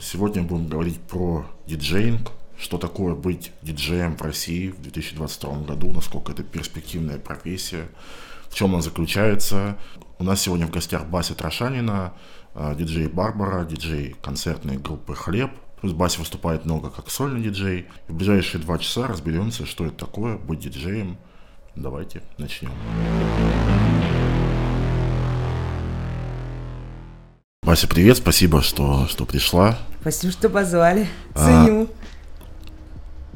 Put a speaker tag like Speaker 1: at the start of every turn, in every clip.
Speaker 1: Сегодня будем говорить про диджейнг, что такое быть диджеем в России в 2022 году, насколько это перспективная профессия, в чем она заключается. У нас сегодня в гостях Бася Трошанина, а, диджей Барбара, диджей концертной группы «Хлеб». Плюс Бася выступает много как сольный диджей. В ближайшие два часа разберемся, что это такое быть диджеем. Давайте начнем. Вася, привет, спасибо, что, что пришла.
Speaker 2: Спасибо, что позвали. А, Ценю.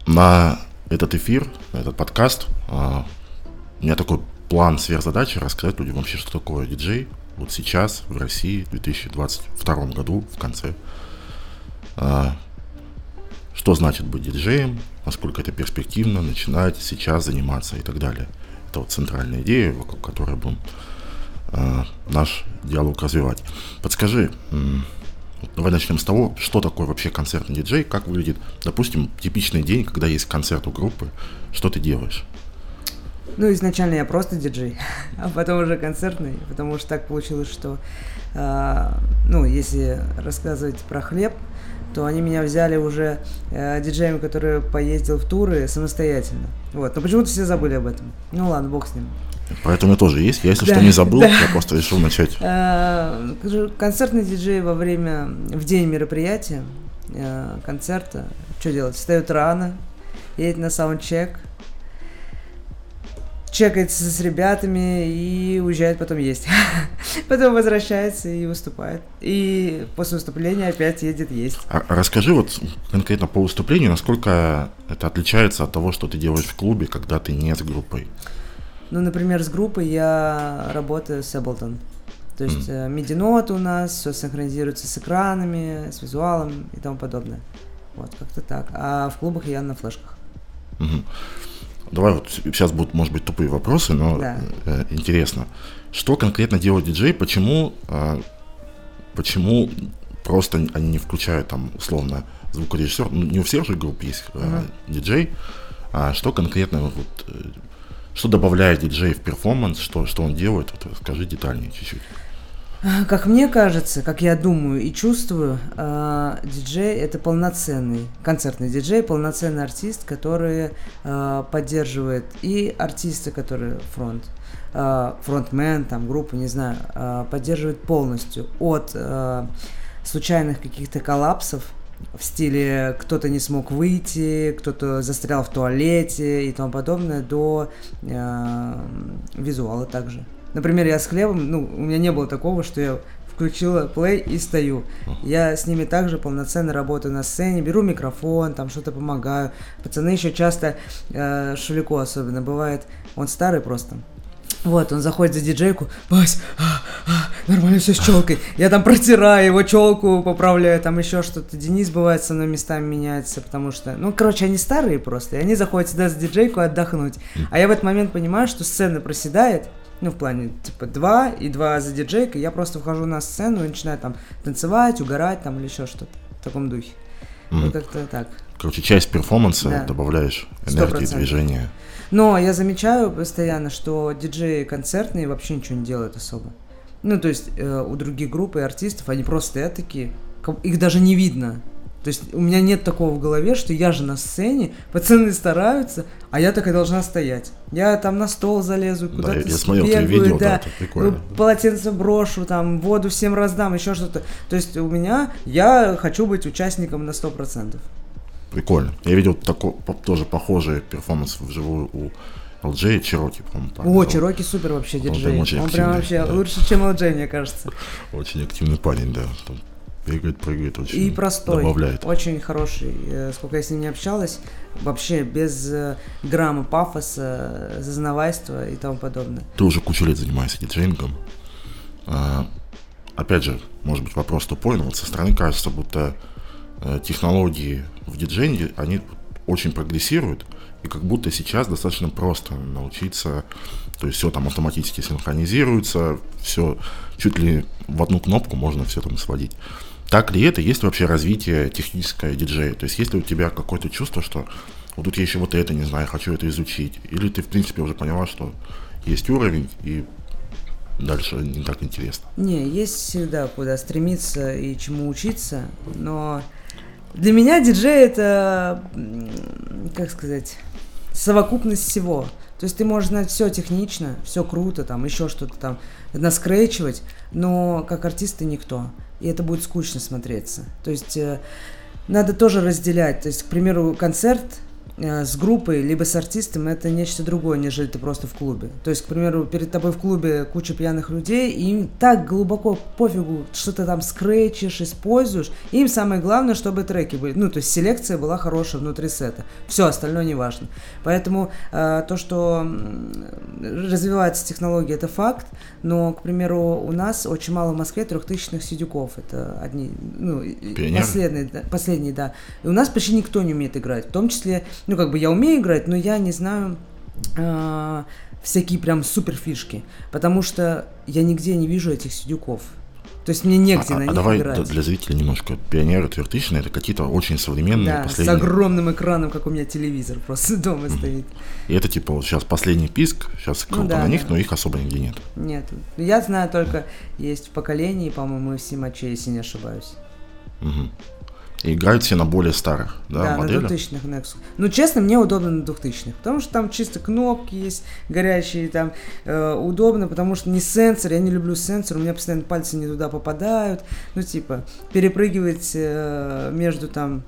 Speaker 1: А, на этот эфир, на этот подкаст а, у меня такой план сверхзадачи рассказать людям вообще, что такое диджей. Вот сейчас в России в 2022 году в конце. А, что значит быть диджеем, насколько это перспективно, начинать сейчас заниматься и так далее. Это вот центральная идея, вокруг которой будем Э, наш диалог развивать. Подскажи, давай начнем с того, что такое вообще концертный диджей, как выглядит, допустим, типичный день, когда есть концерт у группы, что ты делаешь?
Speaker 2: Ну, изначально я просто диджей, а потом уже концертный, потому что так получилось, что, э, ну, если рассказывать про хлеб, то они меня взяли уже э, диджеем, который поездил в туры самостоятельно. Вот, но почему-то все забыли об этом. Ну ладно, бог с ним.
Speaker 1: Поэтому тоже есть. Я, если да, что, не забыл, да. я просто решил начать.
Speaker 2: Э, концертный диджей во время, в день мероприятия, э, концерта, что делать? Встает рано, едет на саундчек, чекается с ребятами и уезжает потом есть. потом возвращается и выступает. И после выступления опять едет есть.
Speaker 1: А расскажи вот конкретно по выступлению, насколько это отличается от того, что ты делаешь в клубе, когда ты не с группой?
Speaker 2: Ну, например, с группой я работаю с Ableton. То есть mm. MIDI-ноты у нас, все синхронизируется с экранами, с визуалом и тому подобное. Вот, как-то так. А в клубах я на флешках.
Speaker 1: Угу. Давай вот сейчас будут, может быть, тупые вопросы, но да. э, интересно. Что конкретно делает диджей? Почему, э, почему просто они не включают там условно звукорежиссер? Ну, не у всех же групп есть э, э, диджей. А что конкретно вот э, что добавляет диджей в перформанс, что, что он делает? Вот скажи детальнее чуть-чуть.
Speaker 2: А, как мне кажется, как я думаю и чувствую, э, диджей это полноценный концертный диджей, полноценный артист, который э, поддерживает и артиста, который фронт, фронтмен, там группу, не знаю, поддерживает полностью от случайных каких-то коллапсов в стиле кто-то не смог выйти, кто-то застрял в туалете и тому подобное, до э, визуала также. Например, я с хлебом, ну, у меня не было такого, что я включила плей и стою. Я с ними также полноценно работаю на сцене, беру микрофон, там что-то помогаю. Пацаны еще часто, э, Шулико особенно, бывает, он старый просто, вот, он заходит за диджейку, Бась, а, а, нормально все с челкой. Я там протираю его челку, поправляю, там еще что-то. Денис бывает со мной местами меняется, потому что, ну, короче, они старые просто, и они заходят сюда за диджейку отдохнуть. А я в этот момент понимаю, что сцена проседает, ну, в плане, типа, два и два за диджейкой, я просто вхожу на сцену и начинаю там танцевать, угорать там или еще что-то в таком духе. Mm. Вот как-то так.
Speaker 1: Короче, часть перформанса да. добавляешь энергии, 100%. движения.
Speaker 2: Но я замечаю постоянно, что диджеи концертные вообще ничего не делают особо. Ну, то есть э, у других групп и артистов они просто стоят такие, их даже не видно. То есть у меня нет такого в голове, что я же на сцене, пацаны стараются, а я такая должна стоять. Я там на стол залезу, куда-то да, я смотрел бегаю, видео, да, да прикольно. полотенце брошу, там воду всем раздам, еще что-то. То есть у меня, я хочу быть участником на 100%.
Speaker 1: Прикольно. Я видел такой, тоже похожий перформанс вживую у LJ Чироки,
Speaker 2: по-моему. О, Чироки супер вообще диджей. Он, он прям вообще да. лучше, чем LJ, мне кажется.
Speaker 1: Очень активный парень, да. Там бегает, прыгает, очень
Speaker 2: И простой.
Speaker 1: Добавляет.
Speaker 2: Очень хороший. Э, сколько я с ним не общалась, вообще без э, грамма пафоса, зазнавайства и тому подобное.
Speaker 1: Ты уже кучу лет занимаешься диджеингом. А, опять же, может быть, вопрос тупой, но вот со стороны кажется, будто технологии в диджейнге, они очень прогрессируют, и как будто сейчас достаточно просто научиться, то есть все там автоматически синхронизируется, все чуть ли в одну кнопку можно все там сводить. Так ли это? Есть ли вообще развитие техническое диджея? То есть есть ли у тебя какое-то чувство, что вот тут я еще вот это не знаю, хочу это изучить? Или ты, в принципе, уже поняла, что есть уровень, и дальше не так интересно?
Speaker 2: Не, есть всегда куда стремиться и чему учиться, но для меня диджей это, как сказать, совокупность всего. То есть ты можешь знать все технично, все круто, там еще что-то там наскречивать, но как артист ты никто. И это будет скучно смотреться. То есть э, надо тоже разделять. То есть, к примеру, концерт с группой, либо с артистом, это нечто другое, нежели ты просто в клубе. То есть, к примеру, перед тобой в клубе куча пьяных людей, и им так глубоко пофигу, что ты там скретчишь, используешь. Им самое главное, чтобы треки были, ну, то есть селекция была хорошая внутри сета. Все, остальное не важно. Поэтому э, то, что развивается технология, это факт, но, к примеру, у нас очень мало в Москве трехтысячных сидюков. Это одни, ну, последние, последние, да. И у нас почти никто не умеет играть, в том числе ну, как бы я умею играть, но я не знаю э, всякие прям супер фишки, потому что я нигде не вижу этих сидюков. То есть мне негде
Speaker 1: а,
Speaker 2: на
Speaker 1: а
Speaker 2: них
Speaker 1: давай
Speaker 2: играть.
Speaker 1: для зрителей немножко. Пионеры трехтысячные это какие-то очень современные
Speaker 2: да,
Speaker 1: последние.
Speaker 2: с огромным экраном, как у меня телевизор просто дома mm-hmm. стоит.
Speaker 1: И это типа вот сейчас последний писк, сейчас круто ну, да, на них, да. но их особо нигде нет.
Speaker 2: Нет. Я знаю только, есть в поколении, по-моему, в Симаче, если не ошибаюсь.
Speaker 1: Угу. И играют все на более старых, да,
Speaker 2: да
Speaker 1: моделях?
Speaker 2: на 2000-х Nexus. Ну, честно, мне удобно на 2000-х, потому что там чисто кнопки есть горячие, там э, удобно, потому что не сенсор, я не люблю сенсор, у меня постоянно пальцы не туда попадают, ну, типа, перепрыгивать э, между там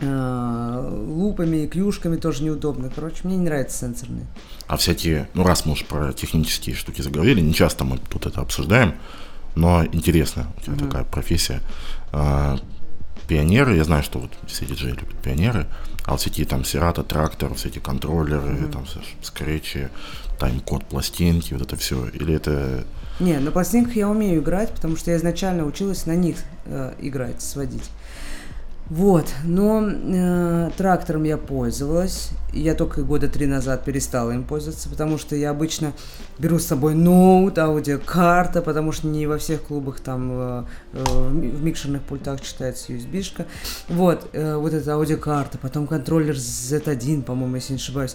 Speaker 2: э, лупами и клюшками тоже неудобно. Короче, мне не нравятся сенсорные.
Speaker 1: А всякие, ну раз мы уж про технические штуки заговорили, не часто мы тут это обсуждаем, но интересно, у тебя mm-hmm. такая профессия. Пионеры, я знаю, что вот все диджеи любят пионеры, а вот эти там Сирата, Трактор, все эти контроллеры, mm-hmm. там скретчи, тайм-код пластинки, вот это все, или это...
Speaker 2: Не, на пластинках я умею играть, потому что я изначально училась на них э, играть, сводить. Вот, но э, трактором я пользовалась. Я только года три назад перестала им пользоваться, потому что я обычно беру с собой ноут, аудиокарта, потому что не во всех клубах там э, э, в микшерных пультах читается USB-шка. Вот, э, вот эта аудиокарта, потом контроллер Z1, по-моему, если не ошибаюсь.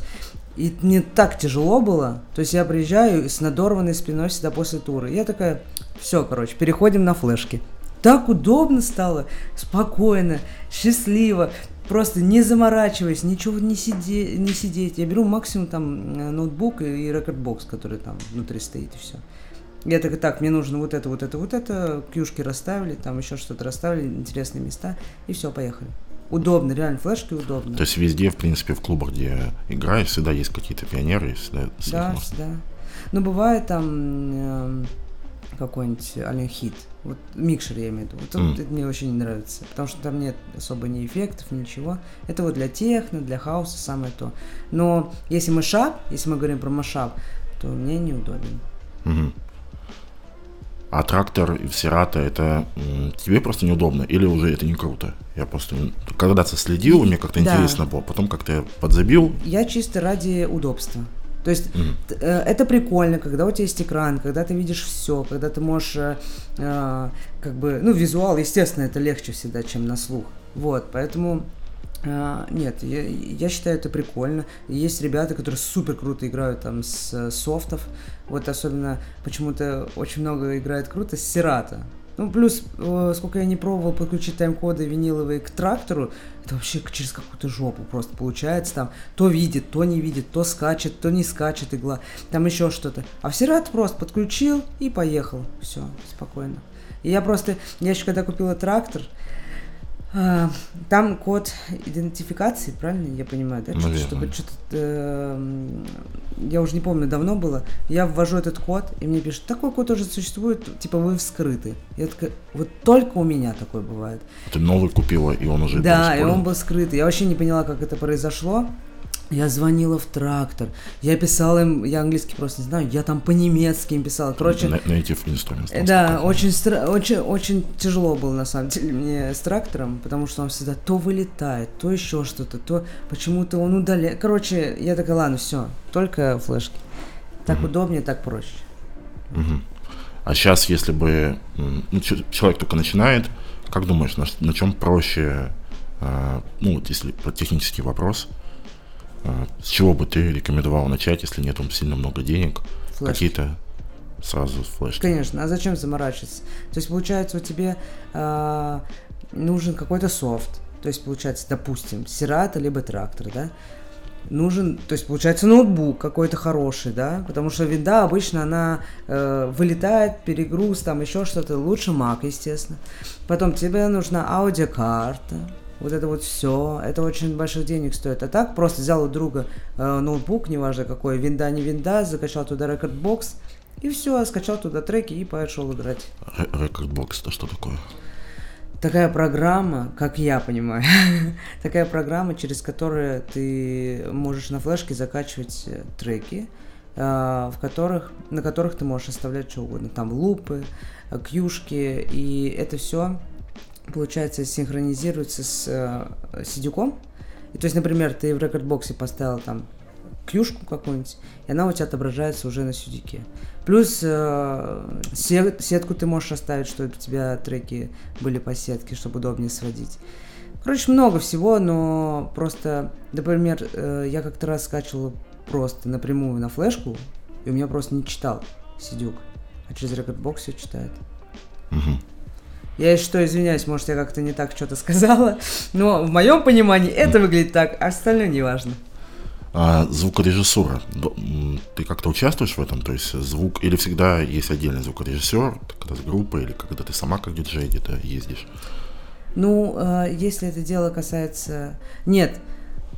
Speaker 2: И мне так тяжело было. То есть я приезжаю с надорванной спиной всегда после тура. Я такая, все, короче, переходим на флешки так удобно стало, спокойно, счастливо, просто не заморачиваясь, ничего не, сиде, не сидеть. Я беру максимум там э, ноутбук и rekordbox, который там внутри стоит, и все. Я так, так, мне нужно вот это, вот это, вот это, кьюшки расставили, там еще что-то расставили, интересные места, и все, поехали. Удобно, реально, флешки удобно.
Speaker 1: То есть везде, в принципе, в клубах, где играешь, всегда есть какие-то пионеры, всегда
Speaker 2: Да, да. Но бывает там э, какой-нибудь Ален Хит, вот микшер я имею в виду. Вот mm. это мне очень не нравится, потому что там нет особо ни эффектов, ничего. Это вот для техно, для хаоса самое то. Но если машап, если мы говорим про машап, то мне неудобен.
Speaker 1: Mm-hmm. А трактор и Сирата это тебе просто неудобно или уже это не круто? Я просто когда-то следил, мне как-то да. интересно было, потом как-то я подзабил.
Speaker 2: Я чисто ради удобства. То есть mm-hmm. это прикольно, когда у тебя есть экран, когда ты видишь все, когда ты можешь, э, э, как бы, ну, визуал, естественно, это легче всегда, чем на слух. Вот, поэтому Uh, нет, я, я считаю это прикольно. Есть ребята, которые супер круто играют там с софтов. Вот особенно почему-то очень много играет круто с Сирата. Ну, плюс, э, сколько я не пробовал подключить тайм-коды виниловые к трактору, это вообще через какую-то жопу просто получается. Там то видит, то не видит, то скачет, то не скачет игла, там еще что-то. А в Сират просто подключил и поехал. Все, спокойно. И я просто, я еще когда купила трактор, там код идентификации, правильно я понимаю, да? Что-то, чтобы что-то... Э, я уже не помню, давно было. Я ввожу этот код, и мне пишут, такой код уже существует, типа вы вскрыты. Я такая, вот только у меня такое бывает.
Speaker 1: Ты новый купила, и он уже
Speaker 2: Да, и он был скрытый. Я вообще не поняла, как это произошло. Я звонила в трактор, я писала им, я английский просто не знаю, я там по-немецки им писала. Короче,
Speaker 1: native instruments.
Speaker 2: Да, очень, стра- очень, очень тяжело было на самом деле мне с трактором, потому что он всегда то вылетает, то еще что-то, то почему-то он удаляет. Короче, я такая, ладно, все, только флешки. Так угу. удобнее, так проще.
Speaker 1: Угу. А сейчас, если бы ну, человек только начинает, как думаешь, на, на чем проще, э, ну вот если про технический вопрос, с чего бы ты рекомендовал начать, если нет сильно много денег? Какие-то сразу флешки.
Speaker 2: Конечно, а зачем заморачиваться? То есть, получается, у тебя э, нужен какой-то софт. То есть, получается, допустим, Сирата либо трактор, да? нужен, то есть получается ноутбук какой-то хороший, да, потому что винда обычно она э, вылетает, перегруз, там еще что-то, лучше Mac, естественно. Потом тебе нужна аудиокарта, вот это вот все, это очень больших денег стоит. А так просто взял у друга э, ноутбук, неважно какой, винда, не винда, закачал туда rekordbox, и все, скачал туда треки и пошел играть.
Speaker 1: Rekordbox это что такое?
Speaker 2: Такая программа, как я понимаю, такая программа, через которую ты можешь на флешке закачивать э, треки, э, в которых, на которых ты можешь оставлять что угодно. Там лупы, э, кьюшки, и это все получается, синхронизируется с э, сидюком. И то есть, например, ты в рекордбоксе поставил там клюшку какую-нибудь, и она у тебя отображается уже на сидюке. Плюс э, сет, сетку ты можешь оставить, чтобы у тебя треки были по сетке, чтобы удобнее сводить. Короче, много всего, но просто, например, э, я как-то раз скачивал просто напрямую на флешку, и у меня просто не читал сидюк, а через рекордбокс все читает.
Speaker 1: Угу.
Speaker 2: Я, если что, извиняюсь, может, я как-то не так что-то сказала, но в моем понимании это выглядит так, а остальное не важно.
Speaker 1: А, звукорежиссура. Ты как-то участвуешь в этом? То есть звук, или всегда есть отдельный звукорежиссер, когда с группой, или когда ты сама как диджей где-то ездишь?
Speaker 2: Ну, э, если это дело касается... Нет,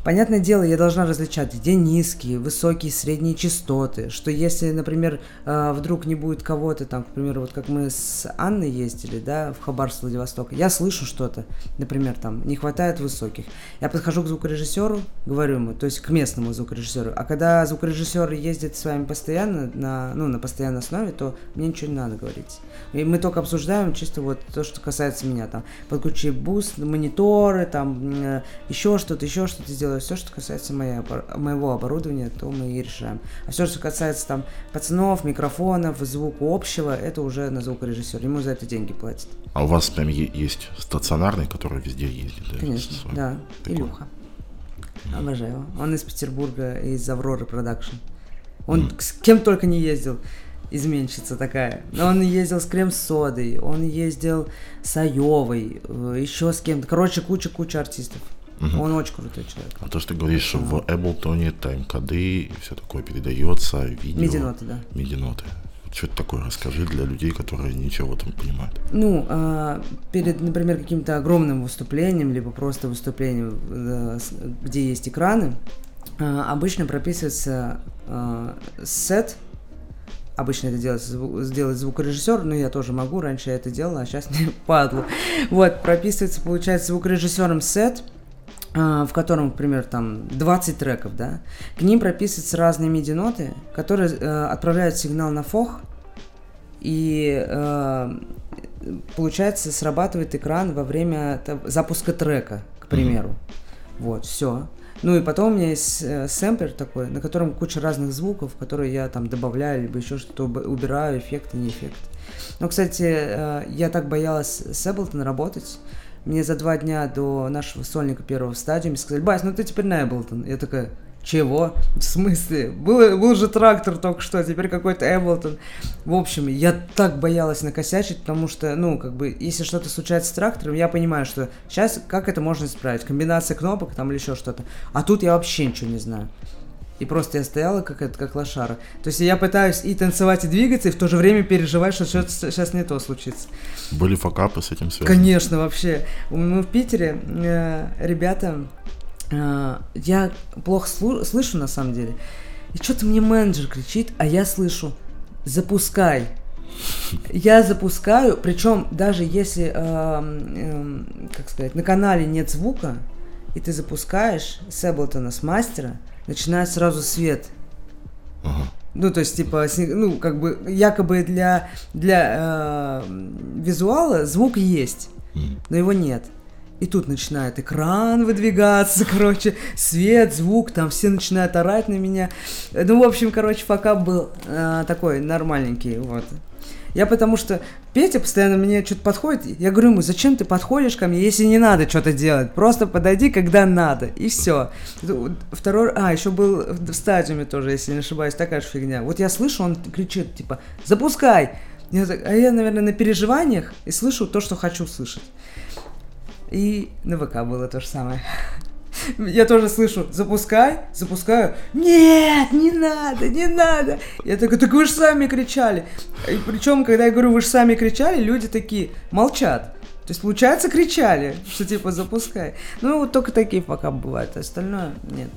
Speaker 2: Понятное дело, я должна различать, где низкие, высокие, средние частоты, что если, например, э, вдруг не будет кого-то, там, к примеру, вот как мы с Анной ездили, да, в Хабаровск, Владивосток, я слышу что-то, например, там, не хватает высоких. Я подхожу к звукорежиссеру, говорю ему, то есть к местному звукорежиссеру, а когда звукорежиссер ездит с вами постоянно, на, ну, на постоянной основе, то мне ничего не надо говорить. И мы только обсуждаем чисто вот то, что касается меня, там, подключи booth, мониторы, там, э, еще что-то, еще что-то сделать все, что касается моей, моего оборудования, то мы и решаем. А все, что касается там пацанов, микрофонов, звука общего, это уже на звукорежиссер. Ему за это деньги платят.
Speaker 1: А у вас прям есть стационарный, который везде ездит?
Speaker 2: Да, Конечно, да. Такой. Илюха. Обожаю его. Он из Петербурга, из Авроры Production. Он mm. с кем только не ездил изменщица такая. Он ездил с крем-содой, он ездил с Айовой, э, еще с кем-то. Короче, куча-куча артистов. Угу. Он очень крутой человек.
Speaker 1: А то, что ты говоришь, что в Ableton тайм-коды все такое передается, видео.
Speaker 2: Мединоты, да.
Speaker 1: Мединоты. Что это такое? Расскажи для людей, которые ничего в этом понимают.
Speaker 2: Ну, а, перед, например, каким-то огромным выступлением, либо просто выступлением, э, где есть экраны, а, обычно прописывается а, сет Обычно это делает, сделать звукорежиссер, но я тоже могу, раньше я это делала, а сейчас не падлу. Вот, прописывается, получается, звукорежиссером сет – в котором, например, там 20 треков, да, к ним прописываются разные MIDI-ноты, которые э, отправляют сигнал на фох, и э, получается срабатывает экран во время запуска трека, к примеру. Mm-hmm. Вот, все. Ну и потом у меня есть э, сэмплер такой, на котором куча разных звуков, которые я там добавляю, либо еще что-то убираю, эффекты, не эффекты. Но, кстати, э, я так боялась с Ableton работать, мне за два дня до нашего сольника первого стадии мне сказали, Бась, ну ты теперь на Эблтон. Я такая, чего? В смысле? Был, был же трактор только что, теперь какой-то Эблтон. В общем, я так боялась накосячить, потому что, ну, как бы, если что-то случается с трактором, я понимаю, что сейчас как это можно исправить? Комбинация кнопок там или еще что-то. А тут я вообще ничего не знаю. И просто я стояла как это, как лошара. То есть я пытаюсь и танцевать, и двигаться, и в то же время переживать, что что-то сейчас не то случится.
Speaker 1: Были факапы с этим связаны?
Speaker 2: Конечно, вообще. Мы в Питере, э, ребята, э, я плохо слу- слышу на самом деле. И что-то мне менеджер кричит, а я слышу, запускай. Я запускаю, причем даже если, э, э, как сказать, на канале нет звука, и ты запускаешь с Эблтона, с мастера, начинает сразу свет.
Speaker 1: Ага.
Speaker 2: Ну, то есть, типа, ну, как бы, якобы для, для э, визуала звук есть, mm. но его нет. И тут начинает экран выдвигаться, короче, свет, звук, там все начинают орать на меня. Ну, в общем, короче, пока был э, такой нормальненький, вот. Я потому что Петя постоянно мне что-то подходит. Я говорю ему, зачем ты подходишь ко мне, если не надо что-то делать? Просто подойди, когда надо, и все. Второй, а, еще был в стадиуме тоже, если не ошибаюсь, такая же фигня. Вот я слышу, он кричит, типа, запускай! Я так, а я, наверное, на переживаниях и слышу то, что хочу слышать. И на ВК было то же самое. Я тоже слышу, запускай, запускаю. Нет, не надо, не надо. Я такой, так вы же сами кричали. И причем, когда я говорю, вы же сами кричали, люди такие молчат. То есть, получается, кричали, что типа запускай. Ну, вот только такие пока бывают, остальное нет.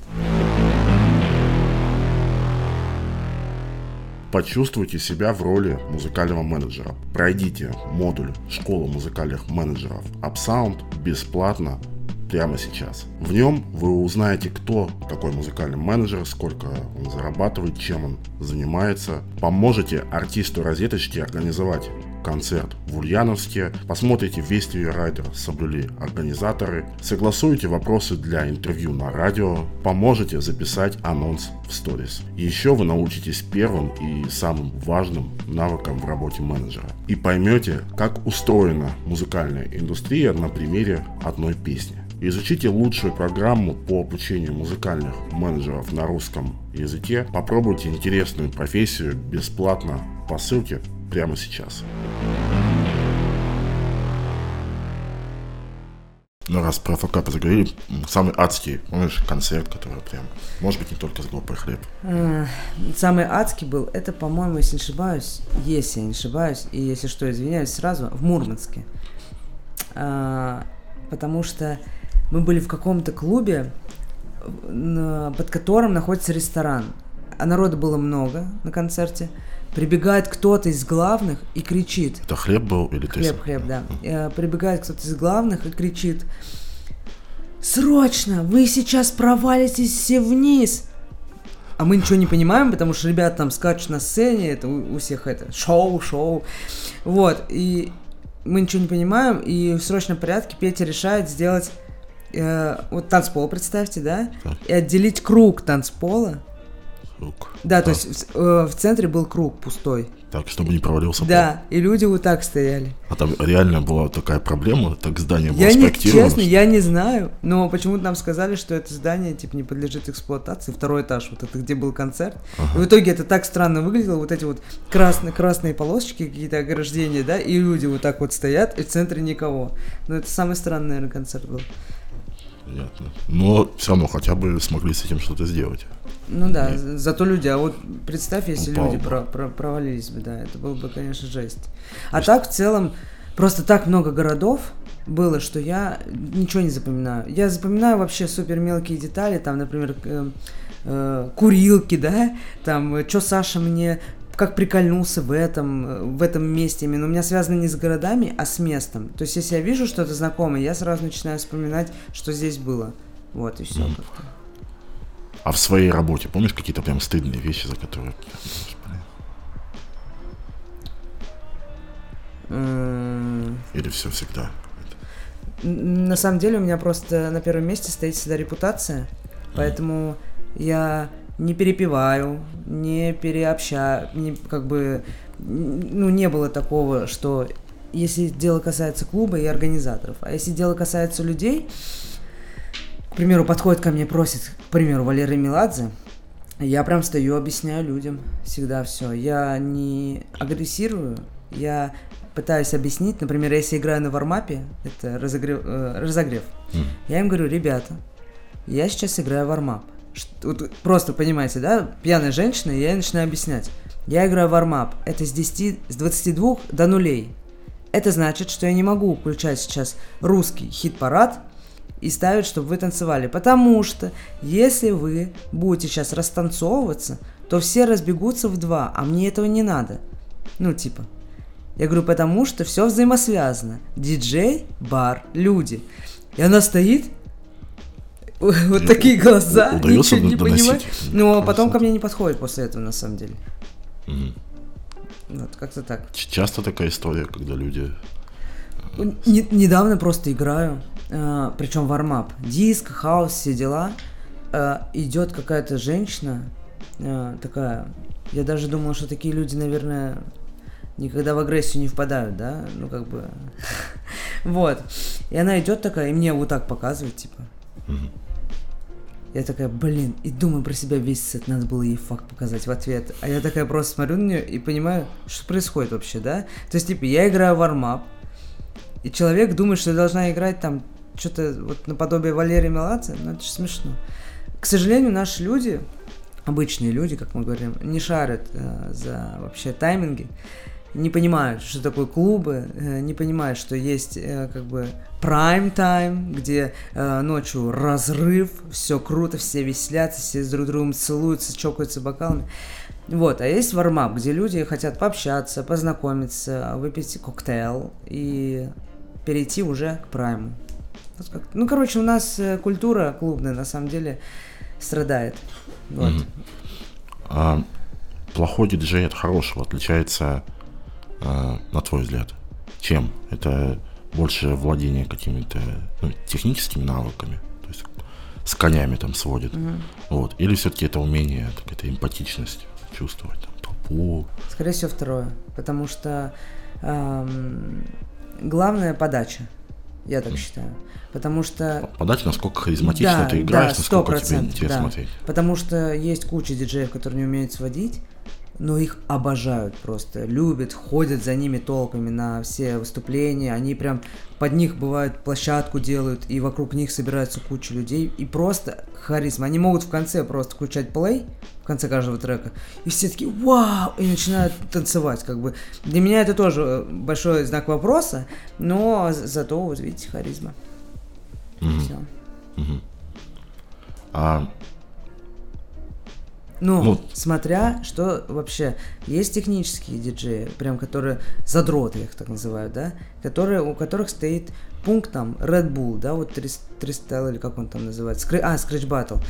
Speaker 1: Почувствуйте себя в роли музыкального менеджера. Пройдите модуль «Школа музыкальных менеджеров UpSound» бесплатно прямо сейчас. В нем вы узнаете, кто такой музыкальный менеджер, сколько он зарабатывает, чем он занимается. Поможете артисту розеточки организовать концерт в Ульяновске, посмотрите весь твиттер-райдер соблюли организаторы, согласуете вопросы для интервью на радио, поможете записать анонс в сторис. Еще вы научитесь первым и самым важным навыкам в работе менеджера. И поймете, как устроена музыкальная индустрия на примере одной песни. Изучите лучшую программу по обучению музыкальных менеджеров на русском языке. Попробуйте интересную профессию бесплатно по ссылке прямо сейчас. Ну, раз про ФК заговорили, самый адский, помнишь, концерт, который прям, может быть, не только с группой «Хлеб».
Speaker 2: А, самый адский был, это, по-моему, если не ошибаюсь, если я не ошибаюсь, и если что, извиняюсь сразу, в Мурманске. А, потому что мы были в каком-то клубе, под которым находится ресторан. А народа было много на концерте. Прибегает кто-то из главных и кричит.
Speaker 1: Это хлеб был или
Speaker 2: Хлеб, ты хлеб, да. Э, прибегает кто-то из главных и кричит. Срочно! Вы сейчас провалитесь все вниз! А мы ничего не понимаем, потому что ребята там скачут на сцене, это у, у всех это шоу, шоу. Вот, и мы ничего не понимаем, и в срочном порядке Петя решает сделать э, вот танцпол, представьте, да, так. и отделить круг танцпола
Speaker 1: круг.
Speaker 2: Да, то есть э, в центре был круг пустой.
Speaker 1: Так, чтобы не провалился
Speaker 2: Да, пол. и люди вот так стояли.
Speaker 1: А там реально была такая проблема, так здание было
Speaker 2: я не, Честно, я не знаю, но почему-то нам сказали, что это здание типа не подлежит эксплуатации, второй этаж, вот это где был концерт. Ага. И в итоге это так странно выглядело, вот эти вот красные, красные полосочки, какие-то ограждения, да, и люди вот так вот стоят, и в центре никого. Но это самый странный, наверное, концерт был.
Speaker 1: Понятно. Но все равно хотя бы смогли с этим что-то сделать.
Speaker 2: Ну да, Нет. зато люди, а вот представь, если Упал люди бы. про, про, провалились бы, да, это было бы, конечно, жесть. А так, в целом, просто так много городов было, что я ничего не запоминаю. Я запоминаю вообще супер мелкие детали, там, например, э, э, курилки, да, там, э, что Саша мне как прикольнулся в этом, э, в этом месте именно. У меня связано не с городами, а с местом. То есть, если я вижу что-то знакомое, я сразу начинаю вспоминать, что здесь было. Вот, и все mm. как-то.
Speaker 1: А в своей работе помнишь какие-то прям стыдные вещи, за которые... Или все всегда?
Speaker 2: На самом деле у меня просто на первом месте стоит всегда репутация, поэтому я не перепиваю, не переобщаю, не, как бы, ну, не было такого, что если дело касается клуба и организаторов, а если дело касается людей, к примеру, подходит ко мне, просит, к примеру, Валерий Меладзе, я прям стою, объясняю людям всегда все. Я не агрессирую, я пытаюсь объяснить, например, если играю на вармапе, это разогрев, э, разогрев, mm. я им говорю, ребята, я сейчас играю вармап. Вот просто понимаете, да, пьяная женщина, я ей начинаю объяснять. Я играю вармап, это с 10, с 22 до нулей. Это значит, что я не могу включать сейчас русский хит-парад и ставить, чтобы вы танцевали. Потому что если вы будете сейчас растанцовываться, то все разбегутся в два, а мне этого не надо. Ну, типа. Я говорю, потому что все взаимосвязано. Диджей, бар, люди. И она стоит, вот такие глаза,
Speaker 1: Удается ничего не понимает.
Speaker 2: Ну, а потом ко мне не подходит после этого, на самом деле. Вот, как-то так.
Speaker 1: Часто такая история, когда люди...
Speaker 2: Э, не, недавно просто играю э, причем вармап, диск, хаос, все дела, э, идет какая-то женщина, э, такая, я даже думал, что такие люди, наверное, никогда в агрессию не впадают, да, ну как бы, вот. И она идет такая, и мне вот так показывает, типа. Я такая, блин, и думаю про себя весь сет, надо было ей факт показать в ответ. А я такая просто смотрю на нее и понимаю, что происходит вообще, да? То есть, типа, я играю вармап, и человек думает, что я должна играть там что-то вот наподобие Валерия Меладзе, ну это же смешно. К сожалению, наши люди, обычные люди, как мы говорим, не шарят э, за вообще тайминги, не понимают, что такое клубы, э, не понимают, что есть э, как бы time, где э, ночью разрыв, все круто, все веселятся, все друг другом целуются, чокаются бокалами. Вот, а есть вармап, где люди хотят пообщаться, познакомиться, выпить коктейль и перейти уже к прайму. Ну, короче, у нас культура клубная на самом деле страдает. Вот. Mm-hmm.
Speaker 1: А, плохой диджей от хорошего отличается, на твой взгляд, чем? Это больше владение какими-то ну, техническими навыками, то есть с конями там сводит, mm-hmm. вот, или все-таки это умение, так, это эмпатичность, чувствовать там, толпу?
Speaker 2: Скорее всего второе, потому что эм, главная подача, я так mm. считаю. Потому что...
Speaker 1: Подать, насколько харизматично да, ты играешь, да, насколько тебе интересно
Speaker 2: да.
Speaker 1: смотреть.
Speaker 2: Потому что есть куча диджеев, которые не умеют сводить, но их обожают просто, любят, ходят за ними толпами на все выступления, они прям под них, бывает, площадку делают, и вокруг них собирается куча людей, и просто харизма. Они могут в конце просто включать плей, в конце каждого трека, и все такие «Вау!» и начинают танцевать, как бы. Для меня это тоже большой знак вопроса, но зато, вот видите, харизма.
Speaker 1: Угу. Все. Угу. А
Speaker 2: ну, ну, смотря, что вообще есть технические диджеи, прям которые задроты, их так называют, да, которые, у которых стоит пункт там Red Bull, да, вот 300 или как он там называется, Скрэ... а, Scratch Battle.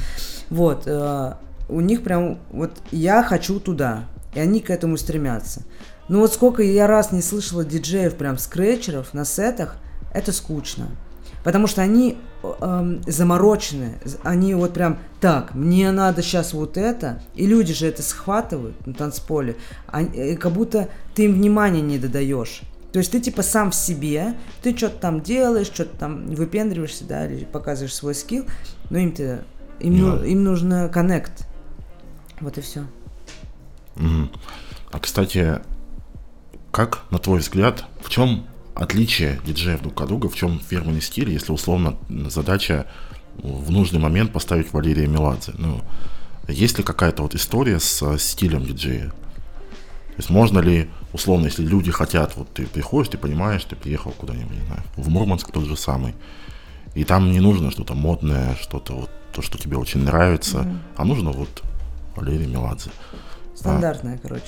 Speaker 2: Вот, э, у них прям, вот я хочу туда, и они к этому стремятся. Ну вот сколько я раз не слышала диджеев прям скретчеров на сетах, это скучно. Потому что они эм, заморочены, они вот прям так, мне надо сейчас вот это, и люди же это схватывают на танцполе, а, и как будто ты им внимания не додаешь. То есть ты типа сам в себе, ты что-то там делаешь, что-то там выпендриваешься, да, или показываешь свой скилл, но им-то, им, yeah. им нужно коннект. Вот и все.
Speaker 1: Mm. А кстати, как, на твой взгляд, в чем отличие диджеев друг от друга, в чем фирменный стиль, если условно задача в нужный момент поставить Валерия Меладзе. Ну, есть ли какая-то вот история с стилем диджея? То есть можно ли, условно, если люди хотят, вот ты приходишь, ты понимаешь, ты приехал куда-нибудь, не знаю, в Мурманск тот же самый, и там не нужно что-то модное, что-то вот то, что тебе очень нравится, mm-hmm. а нужно вот Валерий Меладзе.
Speaker 2: Стандартная, а, короче.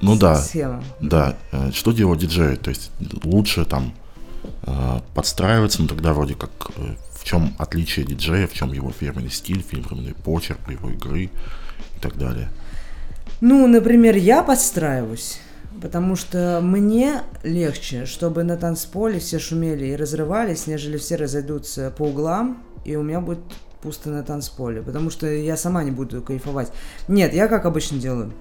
Speaker 1: Ну да. Схема. Да. Э, что делать диджею? То есть лучше там э, подстраиваться, но тогда вроде как э, в чем отличие диджея, в чем его фирменный стиль, фирменный почерк его игры и так далее.
Speaker 2: Ну, например, я подстраиваюсь, потому что мне легче, чтобы на танцполе все шумели и разрывались, нежели все разойдутся по углам, и у меня будет пусто на танцполе, потому что я сама не буду кайфовать. Нет, я как обычно делаю.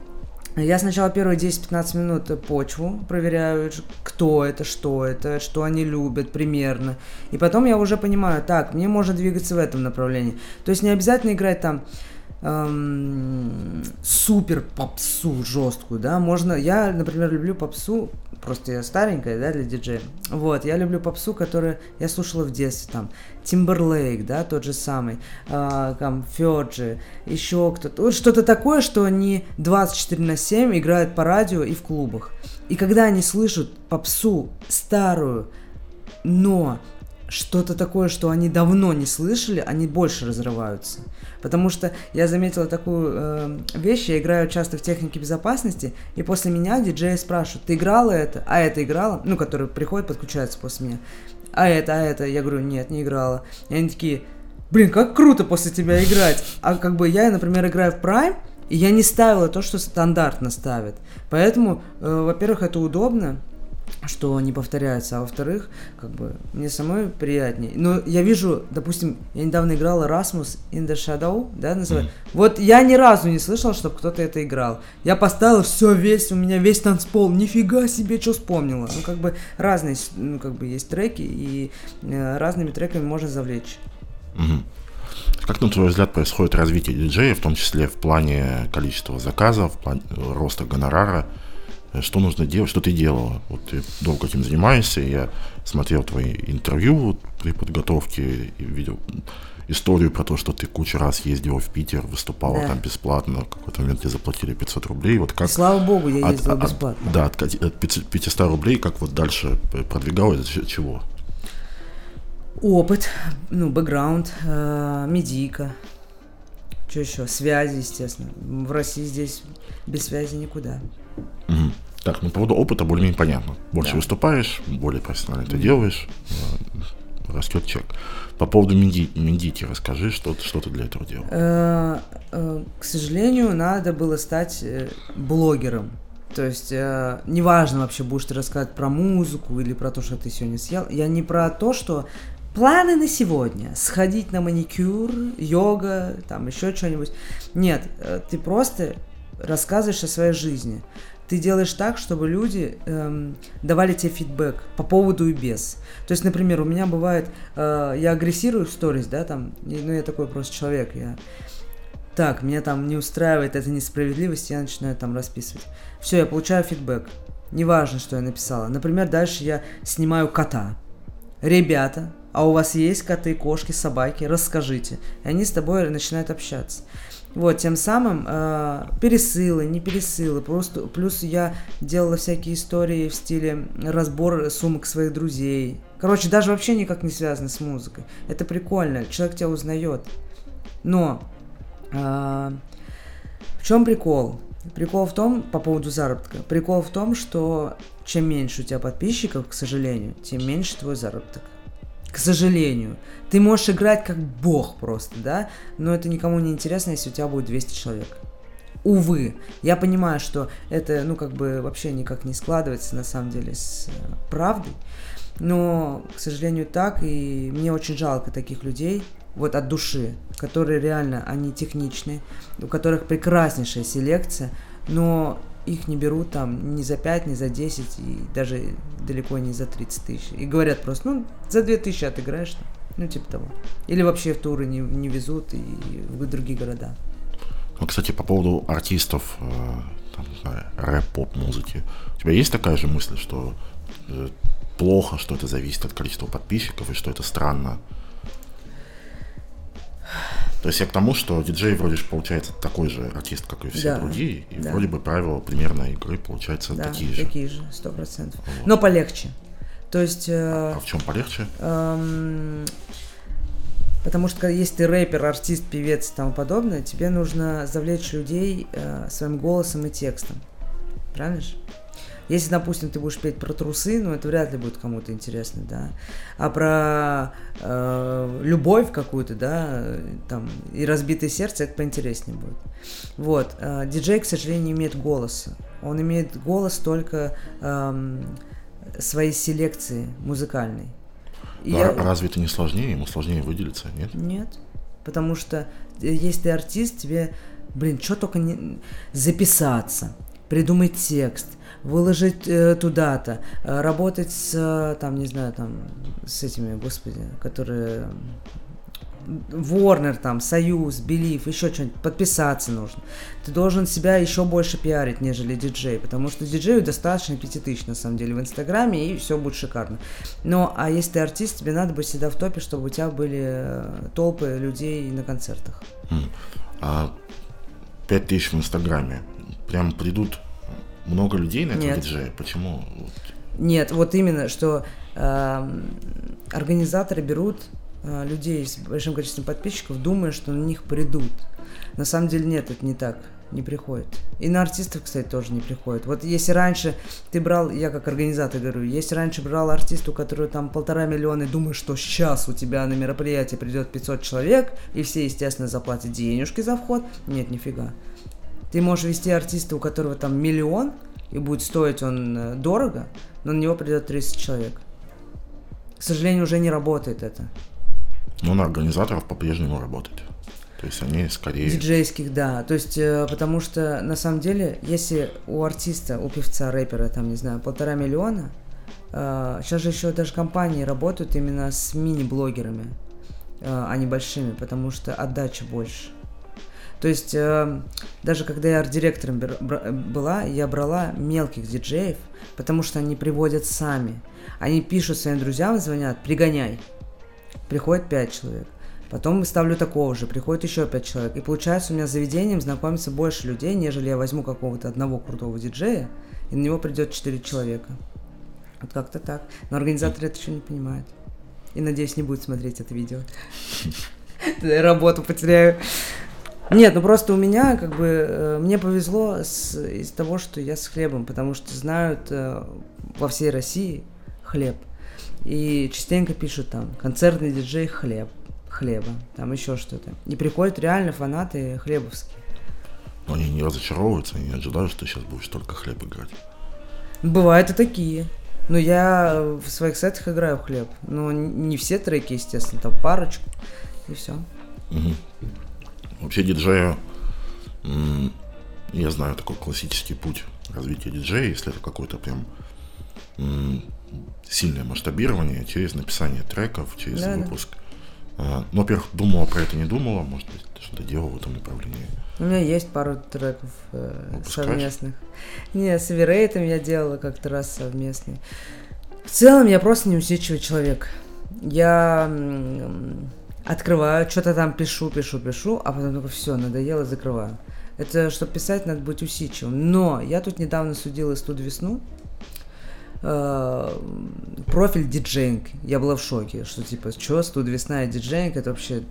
Speaker 2: Я сначала первые 10-15 минут почву проверяю, кто это, что это, что они любят примерно. И потом я уже понимаю, так, мне можно двигаться в этом направлении. То есть не обязательно играть там эм, супер попсу жесткую, да, можно, я, например, люблю попсу просто я старенькая, да, для диджея. Вот, я люблю попсу, которую я слушала в детстве, там, Timberlake, да, тот же самый, э, там, Фёрджи, еще кто-то. Вот что-то такое, что они 24 на 7 играют по радио и в клубах. И когда они слышат попсу старую, но что-то такое, что они давно не слышали, они больше разрываются. Потому что я заметила такую э, вещь, я играю часто в технике безопасности, и после меня диджеи спрашивают, ты играла это? А это играла? Ну, который приходит, подключается после меня. А это, а это? Я говорю, нет, не играла. И они такие, блин, как круто после тебя играть. А как бы я, например, играю в Prime, и я не ставила то, что стандартно ставят. Поэтому, э, во-первых, это удобно, что не повторяется, а во-вторых, как бы мне самой приятнее. Но я вижу, допустим, я недавно играл Erasmus in the Shadow, да, называется. Mm. Вот я ни разу не слышал, чтобы кто-то это играл. Я поставил все весь, у меня весь танцпол, нифига себе, что вспомнила. Ну, как бы разные, ну, как бы есть треки, и э, разными треками можно завлечь.
Speaker 1: Mm-hmm. Как, на твой взгляд, происходит развитие диджея, в том числе в плане количества заказов, в плане роста гонорара? Что нужно делать, что ты делала. Вот ты долго этим занимаешься, я смотрел твои интервью вот, при подготовке и видел историю про то, что ты кучу раз ездила в Питер, выступала да. там бесплатно, в какой-то момент тебе заплатили 500 рублей. Вот как,
Speaker 2: Слава богу, я ездила от, бесплатно.
Speaker 1: От, да, от, от 500 рублей, как вот дальше продвигалось, чего?
Speaker 2: Опыт, ну, бэкграунд, э, медийка, что еще, связи, естественно. В России здесь без связи никуда.
Speaker 1: Угу. Так, ну по поводу опыта более-менее понятно. Больше да. выступаешь, более профессионально это делаешь, э, растет чек. По поводу Менди, Мендити расскажи, что, что ты для этого делал.
Speaker 2: Э, э, к сожалению, надо было стать блогером. То есть, э, неважно вообще, будешь ты рассказывать про музыку или про то, что ты сегодня съел. Я не про то, что планы на сегодня. Сходить на маникюр, йога, там еще что-нибудь. Нет, ты просто рассказываешь о своей жизни. Ты делаешь так, чтобы люди эм, давали тебе фидбэк по поводу и без. То есть, например, у меня бывает, э, я агрессирую в сторис, да, там, ну, я такой просто человек, я... Так, меня там не устраивает эта несправедливость, я начинаю там расписывать. Все, я получаю фидбэк. Неважно, что я написала. Например, дальше я снимаю кота. Ребята, а у вас есть коты, кошки, собаки? Расскажите. И они с тобой начинают общаться. Вот, тем самым э, пересылы, не пересылы, просто плюс я делала всякие истории в стиле разбор сумок своих друзей. Короче, даже вообще никак не связано с музыкой. Это прикольно, человек тебя узнает. Но э, в чем прикол? Прикол в том, по поводу заработка, прикол в том, что чем меньше у тебя подписчиков, к сожалению, тем меньше твой заработок к сожалению. Ты можешь играть как бог просто, да, но это никому не интересно, если у тебя будет 200 человек. Увы, я понимаю, что это, ну, как бы вообще никак не складывается, на самом деле, с э, правдой, но, к сожалению, так, и мне очень жалко таких людей, вот от души, которые реально, они техничные, у которых прекраснейшая селекция, но их не берут там ни за 5, ни за 10, и даже далеко не за 30 тысяч. И говорят просто, ну, за 2 тысячи отыграешь, ну, типа того. Или вообще в туры не, не везут и в другие города.
Speaker 1: Ну, кстати, по поводу артистов, э, там, не знаю, рэп-поп-музыки. У тебя есть такая же мысль, что э, плохо, что это зависит от количества подписчиков, и что это странно? То есть я к тому, что диджей вроде же получается такой же артист, как и все да, другие, и да. вроде бы правила примерно игры получаются да, такие же.
Speaker 2: такие же, сто процентов. Вот. Но полегче. То есть...
Speaker 1: Э, а в чем полегче?
Speaker 2: Эм, потому что если ты рэпер, артист, певец и тому подобное, тебе нужно завлечь людей э, своим голосом и текстом. Правильно же? Если, допустим, ты будешь петь про трусы, ну это вряд ли будет кому-то интересно, да. А про э, любовь какую-то, да, там, и разбитое сердце, это поинтереснее будет. Вот. Э, диджей, к сожалению, не имеет голоса. Он имеет голос только э, своей селекции музыкальной.
Speaker 1: И я... Разве это не сложнее? Ему сложнее выделиться, нет?
Speaker 2: Нет. Потому что э, если ты артист, тебе, блин, что только не... записаться, придумать текст, выложить э, туда-то, э, работать с, э, там, не знаю, там, с этими, господи, которые Warner, там, Союз, Белив, еще что-нибудь, подписаться нужно. Ты должен себя еще больше пиарить, нежели диджей, потому что диджею достаточно 5000, на самом деле, в Инстаграме, и все будет шикарно. Но, а если ты артист, тебе надо быть всегда в топе, чтобы у тебя были э, толпы людей на концертах.
Speaker 1: Mm. А 5000 в Инстаграме, прям придут много людей на этом диджее? Почему?
Speaker 2: Нет, вот именно, что э, организаторы берут э, людей с большим количеством подписчиков, думая, что на них придут. На самом деле нет, это не так, не приходит. И на артистов, кстати, тоже не приходит. Вот если раньше ты брал, я как организатор говорю, если раньше брал артиста, у которого там полтора миллиона, и думаешь, что сейчас у тебя на мероприятие придет 500 человек, и все, естественно, заплатят денежки за вход, нет, нифига. Ты можешь вести артиста, у которого там миллион, и будет стоить он э, дорого, но на него придет 30 человек. К сожалению, уже не работает это.
Speaker 1: Но на организаторов по-прежнему работает. То есть они скорее...
Speaker 2: Диджейских, да. То есть, э, потому что, на самом деле, если у артиста, у певца, рэпера, там, не знаю, полтора миллиона, э, сейчас же еще даже компании работают именно с мини-блогерами, э, а не большими, потому что отдача больше. То есть, э, даже когда я арт-директором была, я брала мелких диджеев, потому что они приводят сами. Они пишут своим друзьям, звонят, пригоняй. Приходит пять человек. Потом ставлю такого же, приходит еще пять человек. И получается у меня с заведением знакомится больше людей, нежели я возьму какого-то одного крутого диджея, и на него придет четыре человека. Вот как-то так. Но организаторы это еще не понимают. И надеюсь, не будет смотреть это видео. Работу потеряю. Нет, ну просто у меня, как бы, э, мне повезло с, из того, что я с хлебом, потому что знают э, во всей России хлеб. И частенько пишут там, концертный диджей хлеб хлеба, там еще что-то. И приходят реально фанаты хлебовские.
Speaker 1: Но они не разочаровываются, они не ожидают, что сейчас будешь только хлеб играть.
Speaker 2: Бывают и такие. Но я в своих сетах играю в хлеб. Но не все треки, естественно, там парочку, и все.
Speaker 1: Угу. Вообще диджея, я знаю такой классический путь развития диджея, если это какой-то прям сильное масштабирование через написание треков, через да, выпуск. Да. Ну, во-первых, думала про это, не думала, может быть, что-то делала в этом направлении.
Speaker 2: У меня есть пару треков э, совместных. Не, с Эверейтом я делала как-то раз совместный. В целом я просто неусидчивый человек. Я открываю, что-то там пишу, пишу, пишу, а потом только все, надоело, закрываю. Это, чтобы писать, надо быть усидчивым. Но я тут недавно судила студ весну, э, профиль диджейнг. Я была в шоке, что типа, что, студ весна и диджейнг, это вообще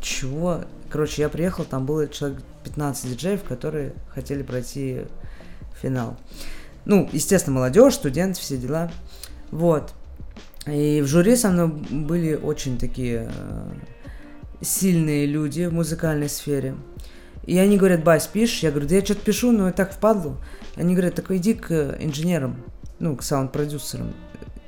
Speaker 2: чего? Короче, я приехал, там было человек 15 диджеев, которые хотели пройти финал. Ну, естественно, молодежь, студент, все дела. Вот. И в жюри со мной были очень такие э, сильные люди в музыкальной сфере. И они говорят, Бась, пишешь? Я говорю, да я что-то пишу, но я так впадлу. Они говорят, так иди к инженерам ну, к саунд-продюсерам.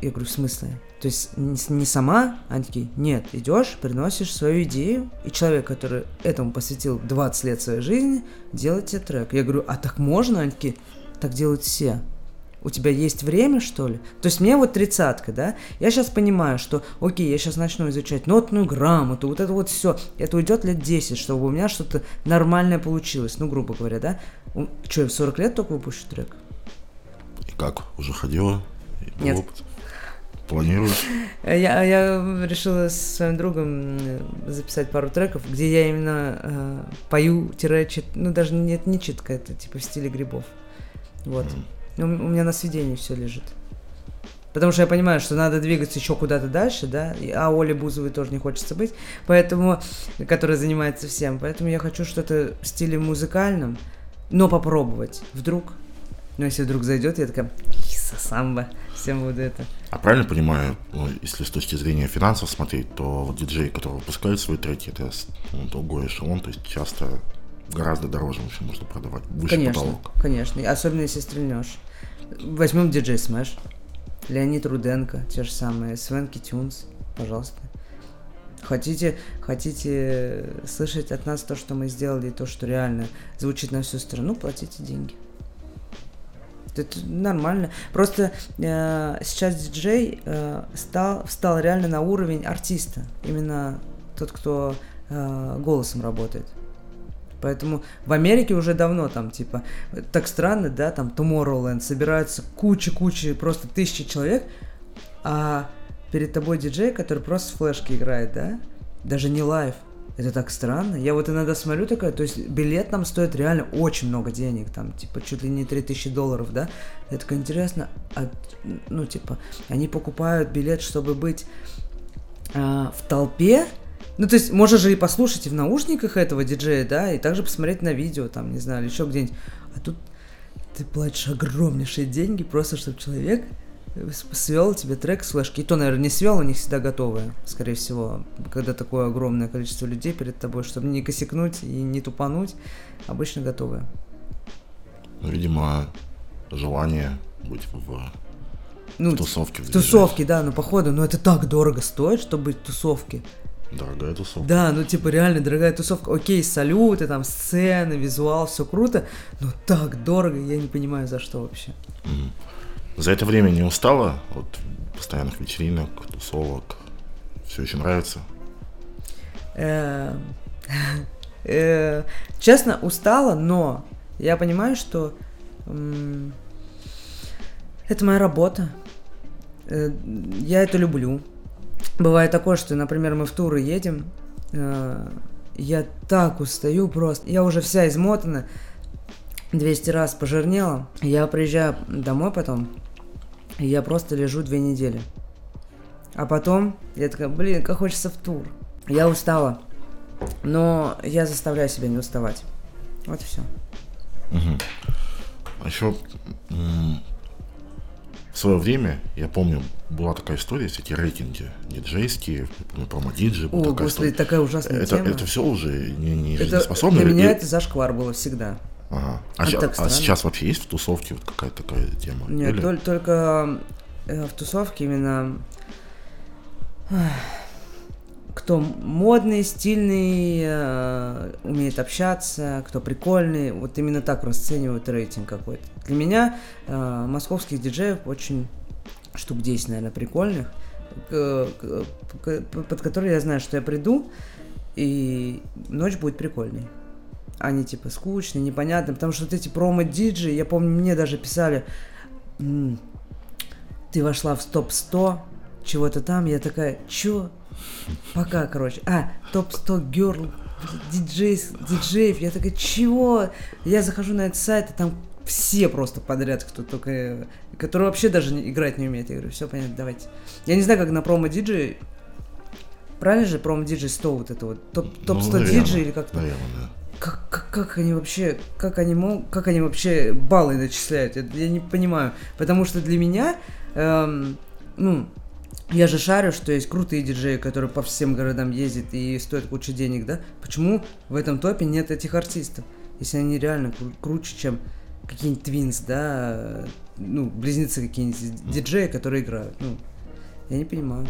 Speaker 2: Я говорю, в смысле? То есть не, не сама, они такие, нет, идешь, приносишь свою идею, и человек, который этому посвятил 20 лет своей жизни, делает тебе трек. Я говорю, а так можно? Они такие, так делают все. У тебя есть время, что ли? То есть мне вот тридцатка, да? Я сейчас понимаю, что, окей, я сейчас начну изучать нотную грамоту, вот это вот все. Это уйдет лет 10, чтобы у меня что-то нормальное получилось, ну, грубо говоря, да? Я в 40 лет только выпущу трек?
Speaker 1: Как? Уже ходила?
Speaker 2: Нет. Опыт?
Speaker 1: Планируешь?
Speaker 2: Я, я решила с своим другом записать пару треков, где я именно э, пою, тире, чит, ну даже нет, не читка, это типа в стиле грибов. Вот. Mm. У, у меня на сведении все лежит. Потому что я понимаю, что надо двигаться еще куда-то дальше, да, а Оле Бузовой тоже не хочется быть, поэтому, которая занимается всем. Поэтому я хочу что-то в стиле музыкальном, но попробовать. Вдруг но если вдруг зайдет, я такая, Иса, самбо, всем буду это.
Speaker 1: А правильно понимаю, ну, если с точки зрения финансов смотреть, то вот диджей, который выпускает свои треки, это ну, другой эшелон, то есть часто гораздо дороже вообще можно продавать, выше
Speaker 2: конечно,
Speaker 1: потолок.
Speaker 2: Конечно, и особенно если стрельнешь. Возьмем DJ Smash, Леонид Руденко, те же самые, Swanky Tunes, пожалуйста. Хотите, хотите слышать от нас то, что мы сделали, то, что реально звучит на всю страну, платите деньги. Это нормально. Просто э, сейчас диджей э, стал, встал реально на уровень артиста. Именно тот, кто э, голосом работает. Поэтому в Америке уже давно там, типа, так странно, да, там Tomorrowland, собираются куча-куча, просто тысячи человек, а перед тобой диджей, который просто с флешки играет, да, даже не live, это так странно. Я вот иногда смотрю такая, то есть билет там стоит реально очень много денег, там, типа, чуть ли не 3000 долларов, да? Я такая, интересно, а, ну, типа, они покупают билет, чтобы быть а, в толпе, ну, то есть, можно же и послушать и в наушниках этого диджея, да, и также посмотреть на видео, там, не знаю, или еще где-нибудь. А тут ты платишь огромнейшие деньги просто, чтобы человек свел тебе трек с флешки. И то, наверное, не свел, у них всегда готовые, скорее всего, когда такое огромное количество людей перед тобой, чтобы не косякнуть и не тупануть, обычно готовые.
Speaker 1: Ну, видимо, желание быть в
Speaker 2: Ну,
Speaker 1: В тусовке.
Speaker 2: в тусовке, да, но походу, но это так дорого стоит, чтобы быть в тусовке.
Speaker 1: Дорогая тусовка.
Speaker 2: Да, ну типа реально дорогая тусовка. Окей, салюты, там сцены, визуал, все круто, но так дорого, я не понимаю за что вообще.
Speaker 1: За это время не устала от постоянных вечеринок, тусовок? Все еще нравится?
Speaker 2: Э, э, Честно, устала, но я понимаю, что это моя работа. Э, Я это люблю. Бывает такое, что, например, мы в туры едем, э, я так устаю просто, я уже вся измотана, 200 раз пожирнела, я приезжаю домой потом, и я просто лежу две недели. А потом я такая, блин, как хочется в тур. Я устала, но я заставляю себя не уставать. Вот и все.
Speaker 1: Мгм. А еще в свое время, я помню, была такая история, эти рейтинги диджейские, промо-диджи, была
Speaker 2: О,
Speaker 1: такая
Speaker 2: господи,
Speaker 1: история.
Speaker 2: такая ужасная
Speaker 1: Это,
Speaker 2: тема.
Speaker 1: это все уже не, не
Speaker 2: Это-
Speaker 1: жизнеспособно?
Speaker 2: для меня
Speaker 1: И-
Speaker 2: это зашквар было всегда.
Speaker 1: Ага. А, ща- а
Speaker 2: странно.
Speaker 1: сейчас вообще есть в тусовке вот какая-то такая тема?
Speaker 2: Нет,
Speaker 1: Или-
Speaker 2: толь- только э, в тусовке именно кто модный, стильный, э, умеет общаться, кто прикольный, вот именно так расценивают рейтинг какой-то. Для меня э, московских диджеев очень штук 10, наверное, прикольных, под которые я знаю, что я приду, и ночь будет прикольной. Они типа скучные, непонятные, потому что вот эти промо-диджи, я помню, мне даже писали, «М, ты вошла в топ-100, чего-то там, я такая, чё? Пока, короче. А, топ-100 герл, диджей, диджеев, я такая, чего? Я захожу на этот сайт, и там все просто подряд, кто только, который вообще даже играть не умеет. Я говорю, все понятно, давайте. Я не знаю, как на промо-диджей, правильно же промо-диджей 100 вот это вот, топ-
Speaker 1: Ну,
Speaker 2: топ-100
Speaker 1: наверное,
Speaker 2: диджей или как-то?
Speaker 1: Наверное, да.
Speaker 2: как, как, как они вообще, как они могут, как они вообще баллы начисляют? Я, я не понимаю. Потому что для меня, эм, ну, я же шарю, что есть крутые диджеи, которые по всем городам ездят и стоят кучу денег, да? Почему в этом топе нет этих артистов? Если они реально кру- круче, чем какие-нибудь твинс, да, ну, близнецы какие-нибудь диджеи, которые играют. Ну, я не понимаю.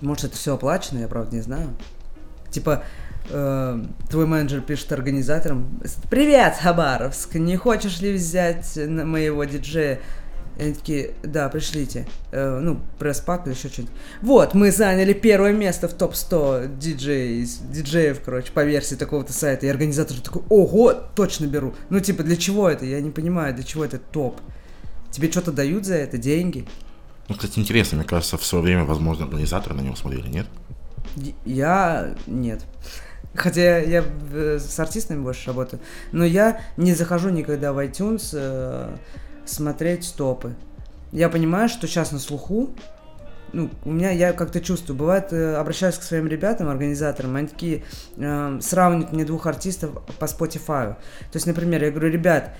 Speaker 2: Может, это все оплачено, я правда не знаю. Типа, э, твой менеджер пишет организаторам, привет, Хабаровск, не хочешь ли взять на моего диджея? И они такие, да, пришлите. Э, ну, пресс-пак или еще что-нибудь. Вот, мы заняли первое место в топ-100 диджей, диджеев, короче, по версии такого-то сайта. И организатор такой, ого, точно беру. Ну, типа, для чего это? Я не понимаю, для чего это топ. Тебе что-то дают за это, деньги?
Speaker 1: Ну, кстати, интересно, мне кажется, в свое время, возможно, организаторы на него смотрели, нет?
Speaker 2: Я нет. Хотя я э, с артистами больше работаю. Но я не захожу никогда в iTunes э, смотреть топы. Я понимаю, что сейчас на слуху. Ну, у меня, я как-то чувствую, бывает, э, обращаюсь к своим ребятам, организаторам, они такие э, сравнивают мне двух артистов по Spotify. То есть, например, я говорю, ребят,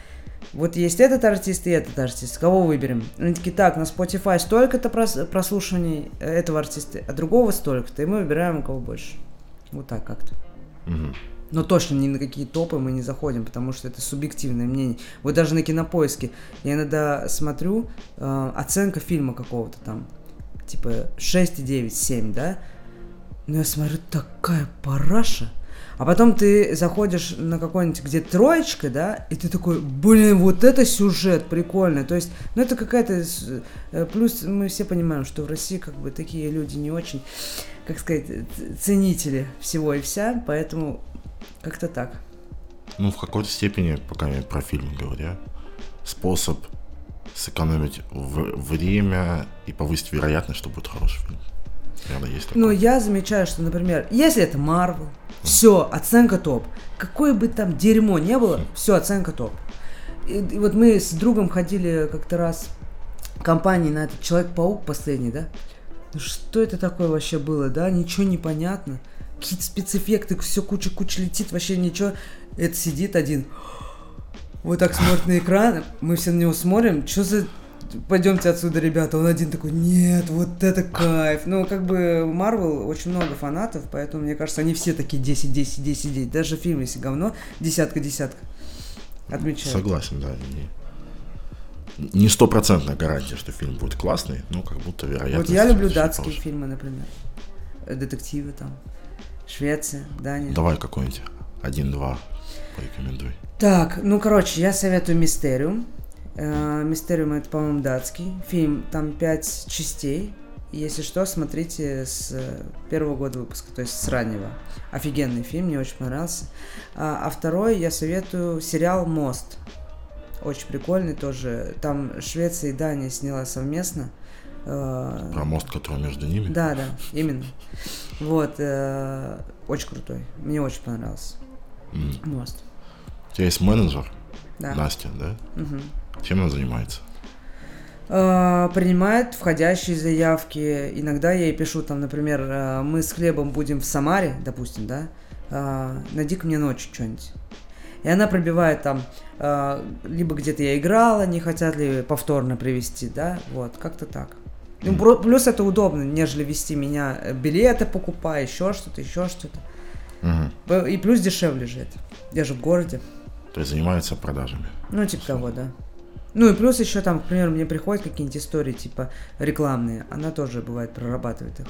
Speaker 2: вот есть этот артист и этот артист, кого выберем? Они такие, так, на Spotify столько-то прос- прослушиваний этого артиста, а другого столько-то, и мы выбираем у кого больше. Вот так как-то.
Speaker 1: Мгм.
Speaker 2: Но точно ни на какие топы мы не заходим, потому что это субъективное мнение. Вот даже на кинопоиске я иногда смотрю э, оценка фильма какого-то там, типа 6,9, 7, да? Но я смотрю, такая параша. А потом ты заходишь на какой-нибудь, где троечка, да, и ты такой, блин, вот это сюжет прикольный. То есть, ну это какая-то... э, Плюс мы все понимаем, что в России как бы такие люди не очень, как сказать, ценители всего и вся, поэтому как-то так.
Speaker 1: Ну, в какой-то степени, пока я про фильм говоря, способ сэкономить время и повысить вероятность, что будет хороший фильм. Наверное, есть такое.
Speaker 2: Но я замечаю, что, например, если это Марвел, все, оценка топ. Какое бы там дерьмо не было, все, оценка топ. И, и вот мы с другом ходили как-то раз в компании на этот Человек-паук последний, да? Ну что это такое вообще было, да? Ничего не понятно. Какие-то спецэффекты, все куча-куча летит, вообще ничего. Это сидит один, вот так смотрит на экран, мы все на него смотрим, что за... Пойдемте отсюда, ребята. Он один такой, нет, вот это кайф. Ну, как бы, Марвел очень много фанатов, поэтому, мне кажется, они все такие 10, 10, 10, 10. Даже фильм, если говно, десятка, десятка. Отмечаю.
Speaker 1: Согласен, да. и- не стопроцентная гарантия, что фильм будет классный, но как будто вероятность...
Speaker 2: Вот я люблю датские фильмы, например. Детективы там. Швеция, Дания.
Speaker 1: Давай какой-нибудь один-два порекомендуй.
Speaker 2: Так, ну, короче, я советую Мистериум. Э, Мистериум это, по-моему, датский. Фильм, там пять частей. Если что, смотрите с э, первого года выпуска, то есть с раннего. Офигенный фильм, мне очень понравился. А, а второй я советую сериал «Мост». Очень прикольный тоже. Там Швеция и Дания сняла совместно. Э,
Speaker 1: Про мост, который между ними.
Speaker 2: Да, да, именно. Вот, э, очень крутой. Мне очень понравился.
Speaker 1: М.
Speaker 2: Мост.
Speaker 1: У тебя есть менеджер,
Speaker 2: Да.
Speaker 1: Настя, да?
Speaker 2: Мгм.
Speaker 1: Чем она занимается?
Speaker 2: Э, принимает входящие заявки. Иногда я ей пишу, там, например, э, мы с хлебом будем в Самаре, допустим, да, э, найди-ка мне ночью что-нибудь. И она пробивает там, либо где-то я играла, не хотят ли повторно привести, да, вот, как-то так. Ну, плюс это удобно, нежели вести меня, э, билеты покупая, еще что-то, еще что-то. П- И плюс дешевле же это. Я же в городе.
Speaker 1: То есть занимается продажами.
Speaker 2: Ну, типа того, да. Ну и плюс еще там, к примеру, мне приходят какие-нибудь истории, типа рекламные. Она тоже бывает прорабатывает их.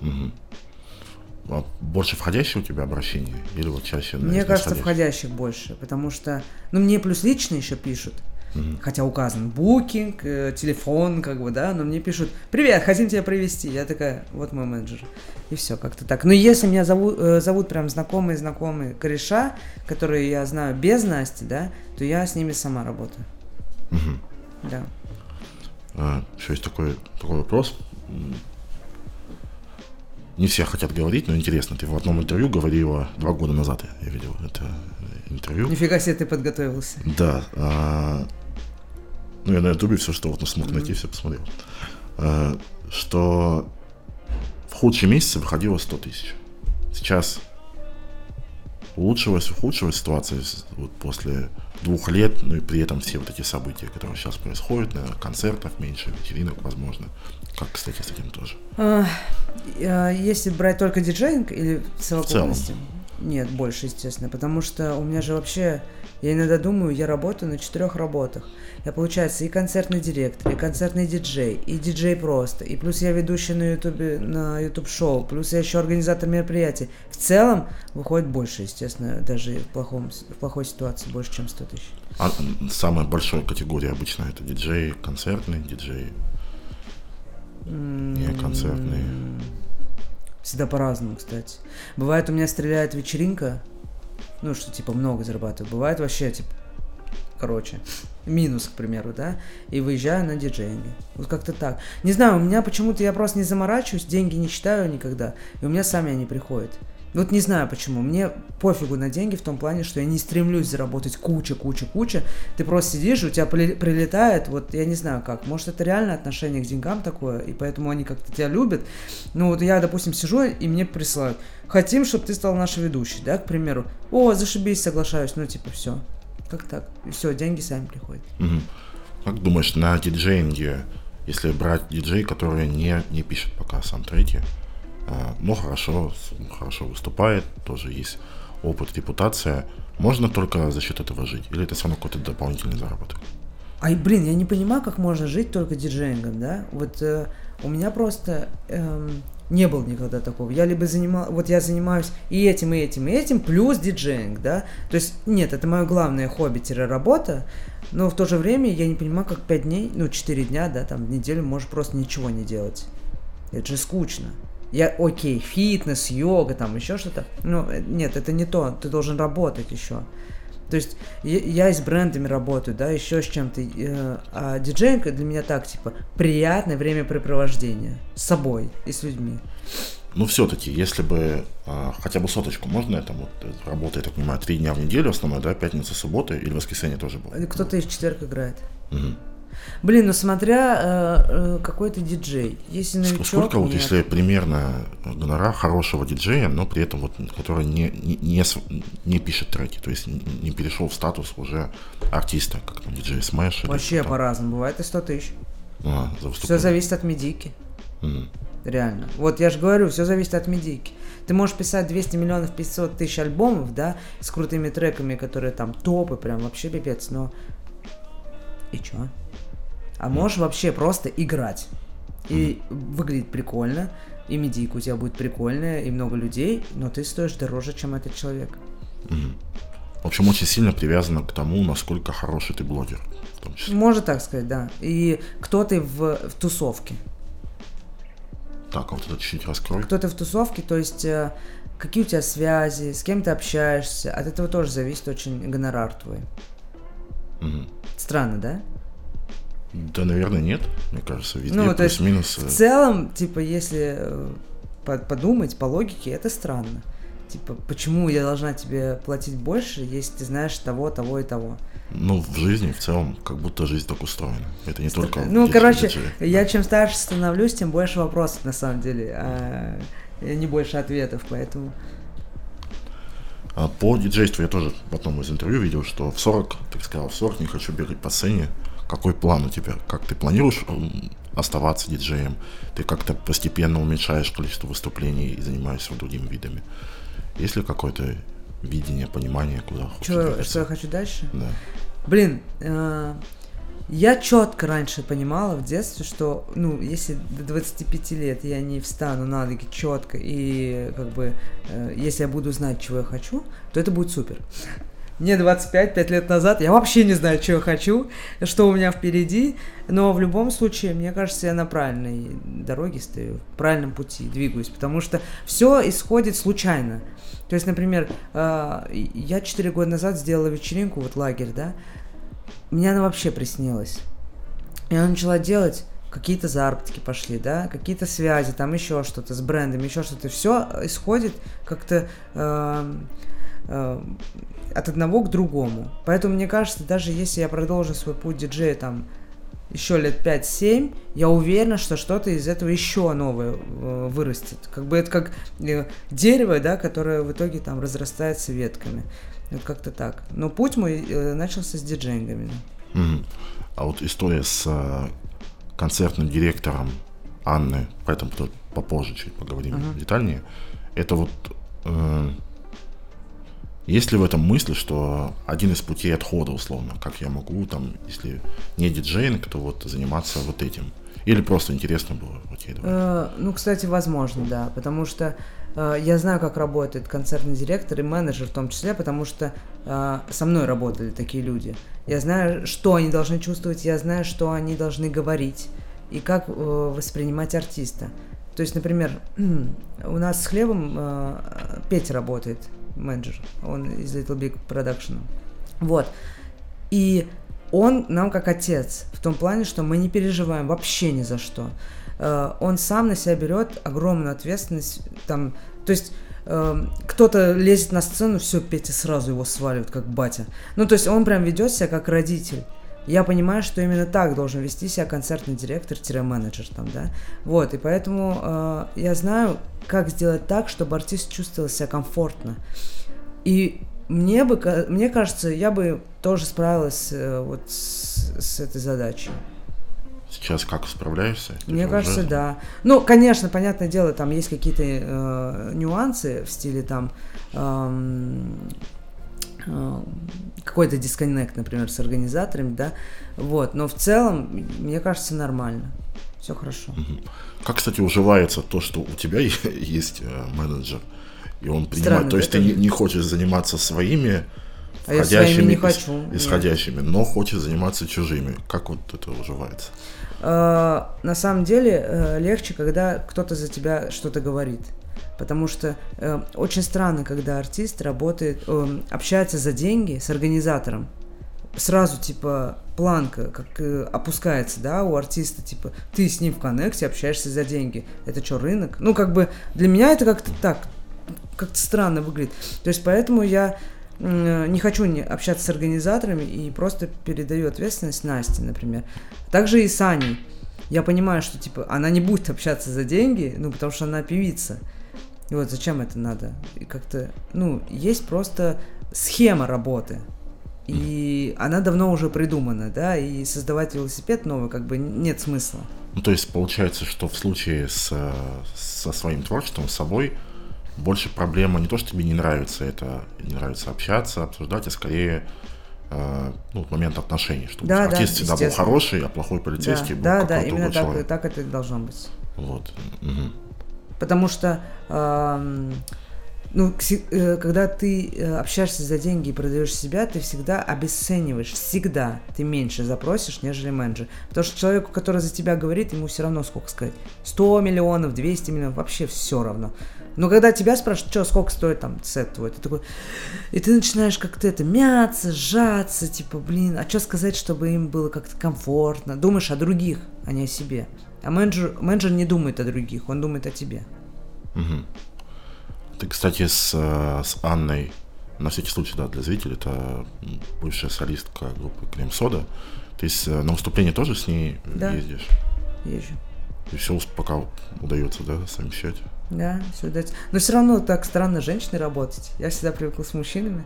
Speaker 1: Мгм. А больше входящие у тебя обращения? Или вот чаще
Speaker 2: Мне кажется, входящих больше, потому что, ну, мне плюс лично еще пишут,
Speaker 1: Мгм.
Speaker 2: хотя указан букинг, э, телефон, как бы, да, но мне пишут, привет, хотим тебя привести. Я такая, вот мой менеджер. И все, как-то так. Но если меня зовут, э, зовут прям знакомые-знакомые кореша, которые я знаю без Насти, да, то я с ними сама работаю.
Speaker 1: Мгм.
Speaker 2: Да.
Speaker 1: А, еще есть такой, такой вопрос. Не все хотят говорить, но интересно. Ты в одном интервью говорила два года назад, я я видел это э, интервью.
Speaker 2: Нифига себе ты подготовился.
Speaker 1: Да. а, ну, я на ютубе все, что вот смог найти, все посмотрел. А, что в худшие месяцы выходило 100 тысяч. Сейчас улучшилась, ухудшилась ситуация вот после двух лет, ну и при этом все вот эти события, которые сейчас происходят, наверное, концертов меньше, вечеринок, возможно. Как, кстати, с этим тоже.
Speaker 2: А, а, Если брать только диджейнг или в совокупности?
Speaker 1: целом.
Speaker 2: Нет, больше, естественно, потому что у меня же вообще, я иногда думаю, я работаю на четырех работах. Я, получается, и концертный директор, и концертный диджей, и диджей просто, и плюс я ведущий на ютубе, на ютуб шоу, плюс я еще организатор мероприятий. В целом выходит больше, естественно, даже в, плохом, в плохой ситуации больше, чем 100 тысяч.
Speaker 1: А самая большая категория обычно это диджей концертный, диджей не концертный.
Speaker 2: Всегда по-разному, кстати. Бывает, у меня стреляет вечеринка, ну, что, типа, много зарабатываю. Бывает вообще, типа, короче, минус, к примеру, да, и выезжаю на диджейнге. Вот как-то так. Не знаю, у меня почему-то я просто не заморачиваюсь, деньги не считаю никогда, и у меня сами они приходят. Вот не знаю почему. Мне пофигу на деньги в том плане, что я не стремлюсь заработать куча, куча, куча. Ты просто сидишь, у тебя при- прилетает, вот я не знаю как. Может, это реально отношение к деньгам такое, и поэтому они как-то тебя любят. Ну вот я, допустим, сижу, и мне присылают. Хотим, чтобы ты стал нашей ведущей, да, к примеру. О, зашибись, соглашаюсь. Ну, типа, все. Как так? Все, деньги сами приходят.
Speaker 1: Мгм. Как думаешь, на диджеинге, если брать диджей, который не, не пишет пока сам треки, а, но хорошо, с- хорошо выступает, тоже есть опыт, репутация, можно только за счет этого жить? Или это все равно какой-то дополнительный заработок?
Speaker 2: Ай, блин, я не понимаю, как можно жить только диджеингом, да? Вот э, у меня просто эм, не было никогда такого. Я либо занимал, вот я занимаюсь и этим, и этим, и этим, плюс диджеинг, да? То есть, нет, это мое главное хобби-работа, но в то же время я не понимаю, как 5 дней, ну, 4 дня, да, там, в неделю можешь просто ничего не делать. Это же скучно. Я, окей, фитнес, йога, там, еще что-то. Ну, э, нет, это не то. Ты должен работать еще. То есть я, я и с брендами работаю, да, еще с чем-то. э, а диджейнг для меня так, типа, приятное времяпрепровождение с собой и с людьми.
Speaker 1: Ну, все-таки, если бы а, хотя бы соточку можно, это вот э, работа, я так понимаю, три дня в неделю основной, да, пятница, суббота или воскресенье тоже было?
Speaker 2: Кто-то из четверг играет.
Speaker 1: Мгм.
Speaker 2: Блин, ну смотря э, э, какой ты диджей. Если новичок,
Speaker 1: Сколько вот,
Speaker 2: нет.
Speaker 1: если примерно гонорар хорошего диджея, но при этом вот, который не, не, не, не пишет треки, то есть не, перешел в статус уже артиста, как там диджей или
Speaker 2: Вообще по-разному. Бывает и 100 тысяч.
Speaker 1: А, за
Speaker 2: Все зависит от медики.
Speaker 1: Мгм.
Speaker 2: Реально. Вот я же говорю, все зависит от медики. Ты можешь писать 200 миллионов 500 тысяч альбомов, да, с крутыми треками, которые там топы, прям вообще пипец, но... И чё? А можешь вообще просто играть. И выглядит прикольно, и медийка у тебя будет прикольная, и много людей, но ты стоишь дороже, чем этот человек.
Speaker 1: В общем, очень сильно привязано к тому, насколько хороший ты блогер. В том числе.
Speaker 2: Можно так сказать, да. И кто ты в, в тусовке.
Speaker 1: Так, а вот это чуть-чуть раскрой.
Speaker 2: Кто ты в тусовке, то есть э, какие у тебя связи, с кем ты общаешься. От этого тоже зависит очень гонорар твой.
Speaker 1: Мгм.
Speaker 2: Странно, да?
Speaker 1: Да, наверное, нет. Мне кажется, везде
Speaker 2: Ну,
Speaker 1: плюс-минус.
Speaker 2: В
Speaker 1: э,
Speaker 2: целом, типа, если э, по- подумать по логике, это странно. Типа, почему я должна тебе платить больше, если ты знаешь того, того и того?
Speaker 1: Ну, в жизни в целом, как будто жизнь так устроена. Это не только...
Speaker 2: Ну, короче,
Speaker 1: диджей.
Speaker 2: я чем старше становлюсь, тем больше вопросов на самом деле, а не больше ответов, поэтому.
Speaker 1: А по диджейству я тоже в одном из интервью видел, что в 40, ты сказал, в 40 не хочу бегать по сцене. Какой план у тебя? Как ты планируешь оставаться диджеем? Ты как-то постепенно уменьшаешь количество выступлений и занимаешься другими видами? Есть ли какое-то видение, понимание, куда хочешь двигаться?
Speaker 2: что я хочу дальше?
Speaker 1: Да.
Speaker 2: Блин, э, я четко раньше понимала в детстве, что, ну, если до 25 лет я не встану на ноги четко и, как бы, э, если я буду знать, чего я хочу, то это будет супер. Мне 25, 5 лет назад, я вообще не знаю, что я хочу, что у меня впереди, но в любом случае, мне кажется, я на правильной дороге стою, в правильном пути двигаюсь, потому что все исходит случайно. То есть, например, э, я 4 года назад сделала вечеринку, вот лагерь, да, мне она вообще приснилась. И она начала делать, какие-то заработки пошли, да, какие-то связи, там еще что-то с брендами, еще что-то. Все исходит как-то э, от одного к другому. Поэтому мне кажется, даже если я продолжу свой путь диджея там еще лет 5-7, я уверена, что что-то из этого еще новое э, вырастет. Как бы это как э, дерево, да, которое в итоге там разрастается ветками. Вот как-то так. Но путь мой э, начался с диджеингами.
Speaker 1: Мгм. А вот история с э, концертным директором Анны, поэтому попозже чуть поговорим
Speaker 2: Ага.
Speaker 1: детальнее. Это вот э, есть ли в этом мысль, что один из путей отхода, условно, как я могу, там, если не диджейнг, то вот заниматься вот этим? Или просто интересно было, окей, давай.
Speaker 2: Э, ну, кстати, возможно, да, потому что э, я знаю, как работает концертный директор и менеджер в том числе, потому что э, со мной работали такие люди. Я знаю, что они должны чувствовать, я знаю, что они должны говорить и как э, воспринимать артиста. То есть, например, у нас с хлебом э, Петя работает, менеджер, он из Little Big Production. Вот. И он нам как отец, в том плане, что мы не переживаем вообще ни за что. Э, Он сам на себя берет огромную ответственность, там, то есть э, кто-то лезет на сцену, все, Петя сразу его сваливает, как батя. Ну, то есть он прям ведет себя как родитель. Я понимаю, что именно так должен вести себя концертный директор-менеджер там, да. Вот, и поэтому э, я знаю, как сделать так, чтобы артист чувствовал себя комфортно. И мне бы, мне кажется, я бы тоже справилась э, вот с, с этой задачей.
Speaker 1: Сейчас как справляешься?
Speaker 2: Мне
Speaker 1: уже-
Speaker 2: кажется, да. Ну, конечно, понятное дело, там есть какие-то э, нюансы в стиле там э, какой-то дисконнект, например, с организаторами, да. Вот, но в целом, мне кажется, нормально. Все хорошо.
Speaker 1: Как, кстати, уживается то, что у тебя есть э, менеджер, и он принимает...
Speaker 2: Странно,
Speaker 1: то есть
Speaker 2: да,
Speaker 1: ты не, хочешь заниматься своими
Speaker 2: А
Speaker 1: входящими
Speaker 2: своими не хочу, нет.
Speaker 1: исходящими, но хочешь заниматься чужими. Как вот это уживается?
Speaker 2: Э, на самом деле э, легче, когда кто-то за тебя что-то говорит. Потому что э, очень странно, когда артист работает, э, общается за деньги с организатором. Сразу, типа, планка как э, опускается, да, у артиста, типа, ты с ним в коннекте общаешься за деньги. Это что, рынок? Ну, как бы, для меня это как-то так, как-то странно выглядит. То есть, поэтому я м, не хочу не общаться с организаторами и просто передаю ответственность Насте, например. Также и с Аней. Я понимаю, что, типа, она не будет общаться за деньги, ну, потому что она певица. И вот зачем это надо? И как-то, ну, есть просто схема работы. И она давно уже придумана, да, и создавать велосипед новый как бы нет смысла.
Speaker 1: Ну, то есть получается, что в случае с, со своим творчеством, с собой, больше проблема не то, что тебе не нравится это, не нравится общаться, обсуждать, а скорее э, ну, момент отношений, чтобы
Speaker 2: Да, да,
Speaker 1: артист всегда был хороший, а плохой полицейский был
Speaker 2: да, да, именно так, так это и должно быть.
Speaker 1: Вот. Мгм.
Speaker 2: Потому что, ну, э, когда ты э, общаешься за деньги и продаешь себя, ты всегда обесцениваешь, всегда ты меньше запросишь, нежели менеджер. Потому что человеку, который за тебя говорит, ему все равно сколько сказать. 100 миллионов, 200 миллионов, вообще все равно. Но когда тебя спрашивают, что, сколько стоит там сет твой, ты такой, и ты начинаешь как-то это мяться, сжаться, типа, блин, а что сказать, чтобы им было как-то комфортно? Думаешь о других, а не о себе. А менеджер, менеджер не думает о других, он думает о тебе.
Speaker 1: Мгм. Ты, кстати, с, э, с Анной, на всякий случай, да, для зрителей, это бывшая солистка группы Крем Сода. Ты с, э, на выступление тоже с ней
Speaker 2: Да.
Speaker 1: ездишь?
Speaker 2: Езжу.
Speaker 1: И все пока удается, да, совмещать.
Speaker 2: Да, все удается. Но все равно так странно с женщиной работать. Я всегда привыкла с мужчинами.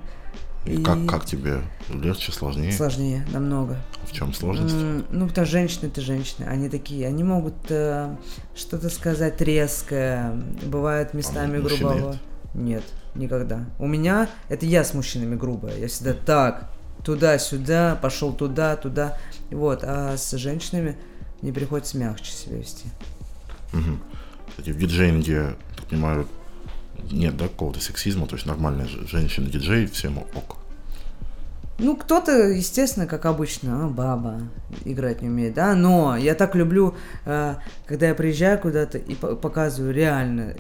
Speaker 1: И как, как тебе легче, сложнее?
Speaker 2: Сложнее, намного.
Speaker 1: В чем сложность?
Speaker 2: Ну, потому что женщины это женщины. Они такие, они могут э, что-то сказать резкое. Бывает местами
Speaker 1: А
Speaker 2: грубого.
Speaker 1: нет?
Speaker 2: Нет, никогда. У меня это я с мужчинами грубая. Я всегда так, туда-сюда, пошел туда, туда. Вот, а с женщинами мне приходится мягче себя вести.
Speaker 1: Мгм. Кстати, в диджеинге, так понимаю, нет, да, какого-то сексизма, то есть нормальная же- женщина-диджей, всем ок.
Speaker 2: Ну, кто-то, естественно, как обычно, а, баба, играть не умеет, да, но я так люблю, э, когда я приезжаю куда-то и по- показываю реально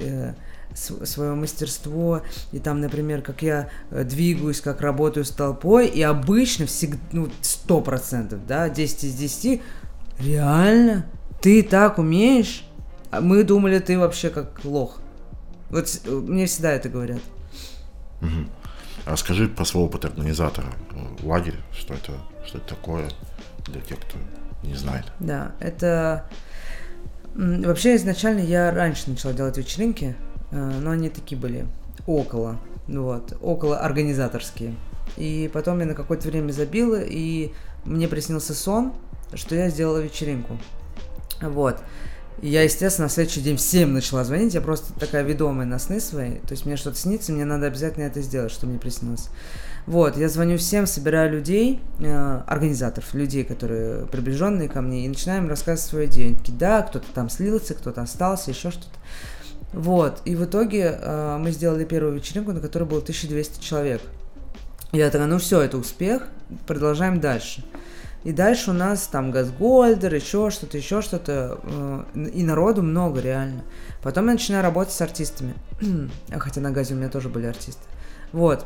Speaker 2: свое мастерство, и там, например, как я э, двигаюсь, как работаю с толпой, и обычно всегда, ну, сто процентов, да, 10 из 10, реально, ты так умеешь? А мы думали, ты вообще как лох. Вот с- мне всегда это говорят.
Speaker 1: Мгм. Расскажи про свой опыт организатора. э, Лагерь, что это, что это такое для тех, кто не знает.
Speaker 2: Да, это... Вообще, изначально я раньше начала делать вечеринки, э, но они такие были около, вот, около организаторские. И потом я на какое-то время забила, и мне приснился сон, что я сделала вечеринку. Вот. Я, естественно, на следующий день всем начала звонить. Я просто такая ведомая на сны свои. То есть мне что-то снится, мне надо обязательно это сделать, что мне приснилось. Вот, я звоню всем, собираю людей, э, организаторов, людей, которые приближенные ко мне, и начинаем рассказывать. Они такие, да, кто-то там слился, кто-то остался, еще что-то. Вот, и в итоге э, мы сделали первую вечеринку, на которой было 1200 человек. Я такая, ну все, это успех, продолжаем дальше. И дальше у нас там Газгольдер, еще что-то, еще что-то. э, И народу много, реально. Потом я начинаю работать с артистами. Хотя на Газе у меня тоже были артисты. Вот.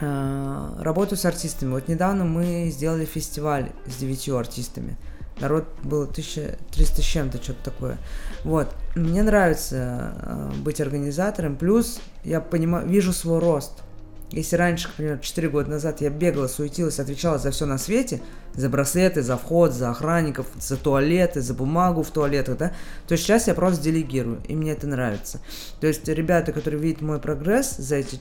Speaker 2: Э, Работаю с артистами. Вот недавно мы сделали фестиваль с девятью артистами. Народ было 1300 с чем-то, что-то такое. Вот. Мне нравится э, быть организатором. Плюс я понимаю, вижу свой рост. Если раньше, к примеру, 4 года назад я бегала, суетилась, отвечала за все на свете, за браслеты, за вход, за охранников, за туалеты, за бумагу в туалетах, да, то сейчас я просто делегирую, и мне это нравится. То есть ребята, которые видят мой прогресс за эти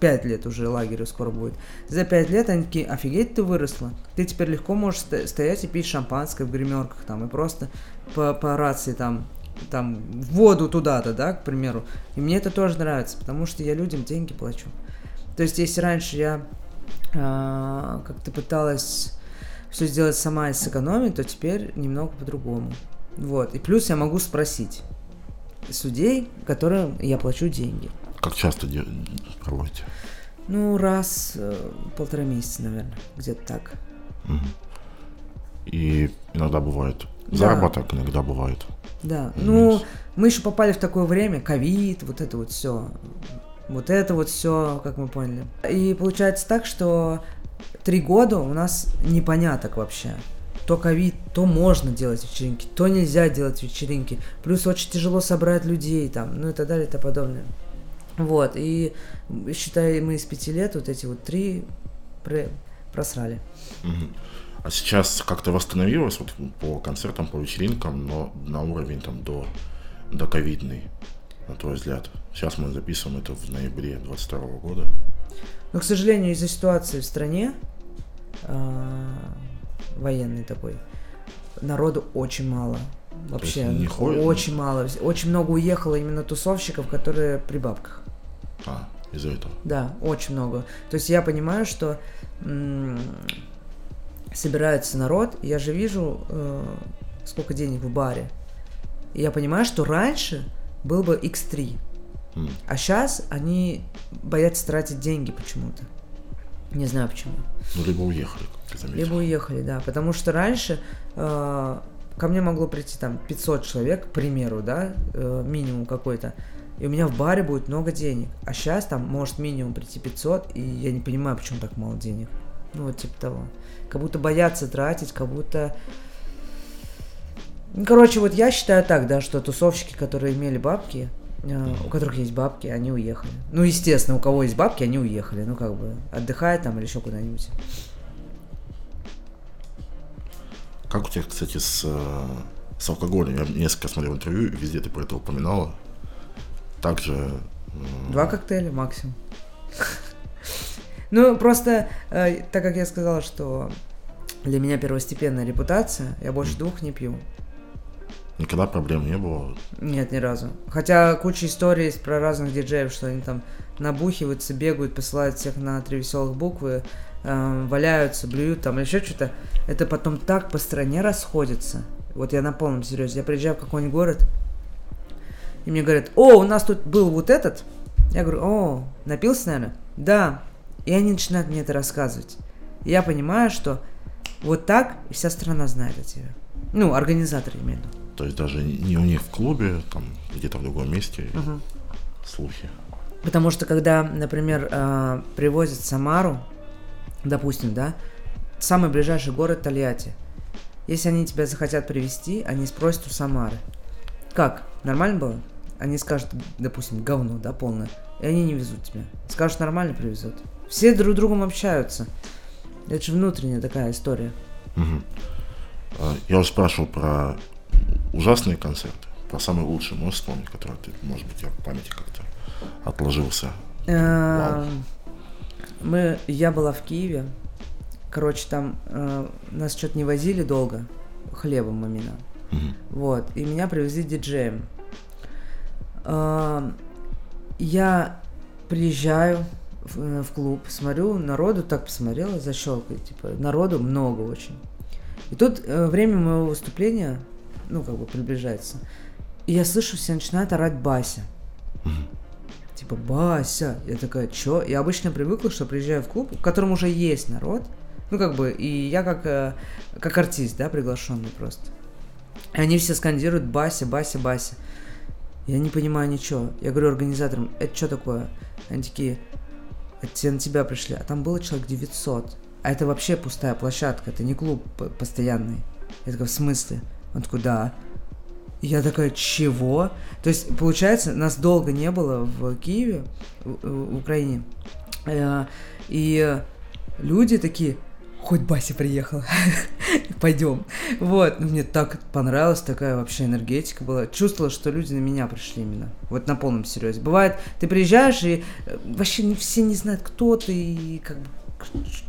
Speaker 2: 5 лет уже лагерю скоро будет, за 5 лет они такие, офигеть, ты выросла. Ты теперь легко можешь сто- стоять и пить шампанское в гримерках там, и просто по, по рации там там воду туда-то, да, к примеру. И мне это тоже нравится, потому что я людям деньги плачу. То есть, если раньше я а, как-то пыталась все сделать сама и сэкономить, то теперь немного по-другому. Вот. И плюс я могу спросить судей, которым я плачу деньги.
Speaker 1: Как часто проводите?
Speaker 2: Ну, раз э, полтора месяца, наверное, где-то так.
Speaker 1: Мгм. И иногда бывает
Speaker 2: Да.
Speaker 1: заработок, иногда бывает.
Speaker 2: Да.
Speaker 1: Минус.
Speaker 2: Ну, мы еще попали в такое время, ковид, вот это вот все. Вот это вот все, как мы поняли. И получается так, что три года у нас непоняток вообще. То ковид, то можно делать вечеринки, то нельзя делать вечеринки. Плюс очень тяжело собрать людей там, ну и так далее и тому подобное. Вот, и считай, мы из пяти лет вот эти вот три пре- просрали.
Speaker 1: А сейчас как-то восстановилось вот по концертам, по вечеринкам, но на уровень там до, до ковидный, на твой взгляд? Сейчас мы записываем это в ноябре 22 года.
Speaker 2: Но, к сожалению, из-за ситуации в стране, а, военной такой, народу очень мало. Вообще,
Speaker 1: не ходят?
Speaker 2: очень мало. Очень много уехало именно тусовщиков, которые при бабках.
Speaker 1: А, из-за этого.
Speaker 2: Да, очень много. То есть я понимаю, что м- собирается народ, я же вижу, э, сколько денег в баре. И я понимаю, что раньше был бы X3. А сейчас они боятся тратить деньги почему-то. Не знаю почему.
Speaker 1: Ну, либо уехали, как ты заметил.
Speaker 2: Либо уехали, да. Потому что раньше э, ко мне могло прийти там 500 человек, к примеру, да, э, минимум какой-то. И у меня в баре будет много денег. А сейчас там может минимум прийти 500, и я не понимаю, почему так мало денег. Ну, вот типа того. Как будто боятся тратить, как будто... Ну, короче, вот я считаю так, да, что тусовщики, которые имели бабки, у которых есть бабки, они уехали. Ну, естественно, у кого есть бабки, они уехали. Ну, как бы, отдыхают там или еще куда-нибудь.
Speaker 1: Как у тебя, кстати, с, э, с алкоголем? Я несколько смотрел интервью, и везде ты про это упоминала. Также...
Speaker 2: Два коктейля максимум. Ну, просто, э, так как я сказала, что для меня первостепенная репутация, я больше двух не пью.
Speaker 1: Никогда проблем не было.
Speaker 2: Нет, ни разу. Хотя куча историй есть про разных диджеев, что они там набухиваются, бегают, посылают всех на три веселых буквы, э, валяются, блюют там еще что-то. Это потом так по стране расходится. Вот я на полном серьезе. Я приезжаю в какой-нибудь город, и мне говорят, о, у нас тут был вот этот. Я говорю, о, напился, наверное? Да. И они начинают мне это рассказывать. И я понимаю, что вот так вся страна знает о тебе. Ну, организаторы имею в виду.
Speaker 1: То есть даже не у них в клубе, там где-то в другом месте слухи.
Speaker 2: Потому что когда, например, э, привозят Самару, допустим, да, самый ближайший город Тольятти. Если они тебя захотят привезти, они спросят у Самары. Как? Нормально было? Они скажут, допустим, говно, да, полное. И они не везут тебя. Скажут, нормально привезут. Все друг с другом общаются. Это же внутренняя такая история.
Speaker 1: А, Я уже спрашивал про ужасные концерты, про самые лучшие, можешь вспомнить, которые ты, может быть, в памяти как-то отложился.
Speaker 2: Эм, Мы, я была в Киеве. Короче, там э, нас что-то не возили долго. Хлебом именно.
Speaker 1: Мгм.
Speaker 2: Вот. И меня привезли диджеем. Эм, Я приезжаю в, э, в клуб, смотрю, народу так посмотрела, защелкает, типа, народу много очень. И тут э, время моего выступления, ну, как бы приближается. И я слышу, все начинают орать Бася. Типа, Бася. Я такая, чё? Я обычно привыкла, что приезжаю в клуб, в котором уже есть народ. Ну, как бы, и я как, э, как артист, да, приглашенный просто. И они все скандируют Бася, Бася, Бася. Я не понимаю ничего. Я говорю организаторам, это что такое? Они такие, это все на тебя пришли. А там было человек 900. А это вообще пустая площадка, это не клуб постоянный. Я такая, в смысле? Он такой, да. Я такая, чего? То есть, получается, нас долго не было в Киеве, в, в Украине. Э, И люди такие, хоть Бася приехала, пойдем. Вот, ну мне так понравилась такая вообще энергетика была. Чувствовала, что люди на меня пришли именно. Вот на полном серьезе. Бывает, ты приезжаешь, и э, вообще все не знают, кто ты, и как бы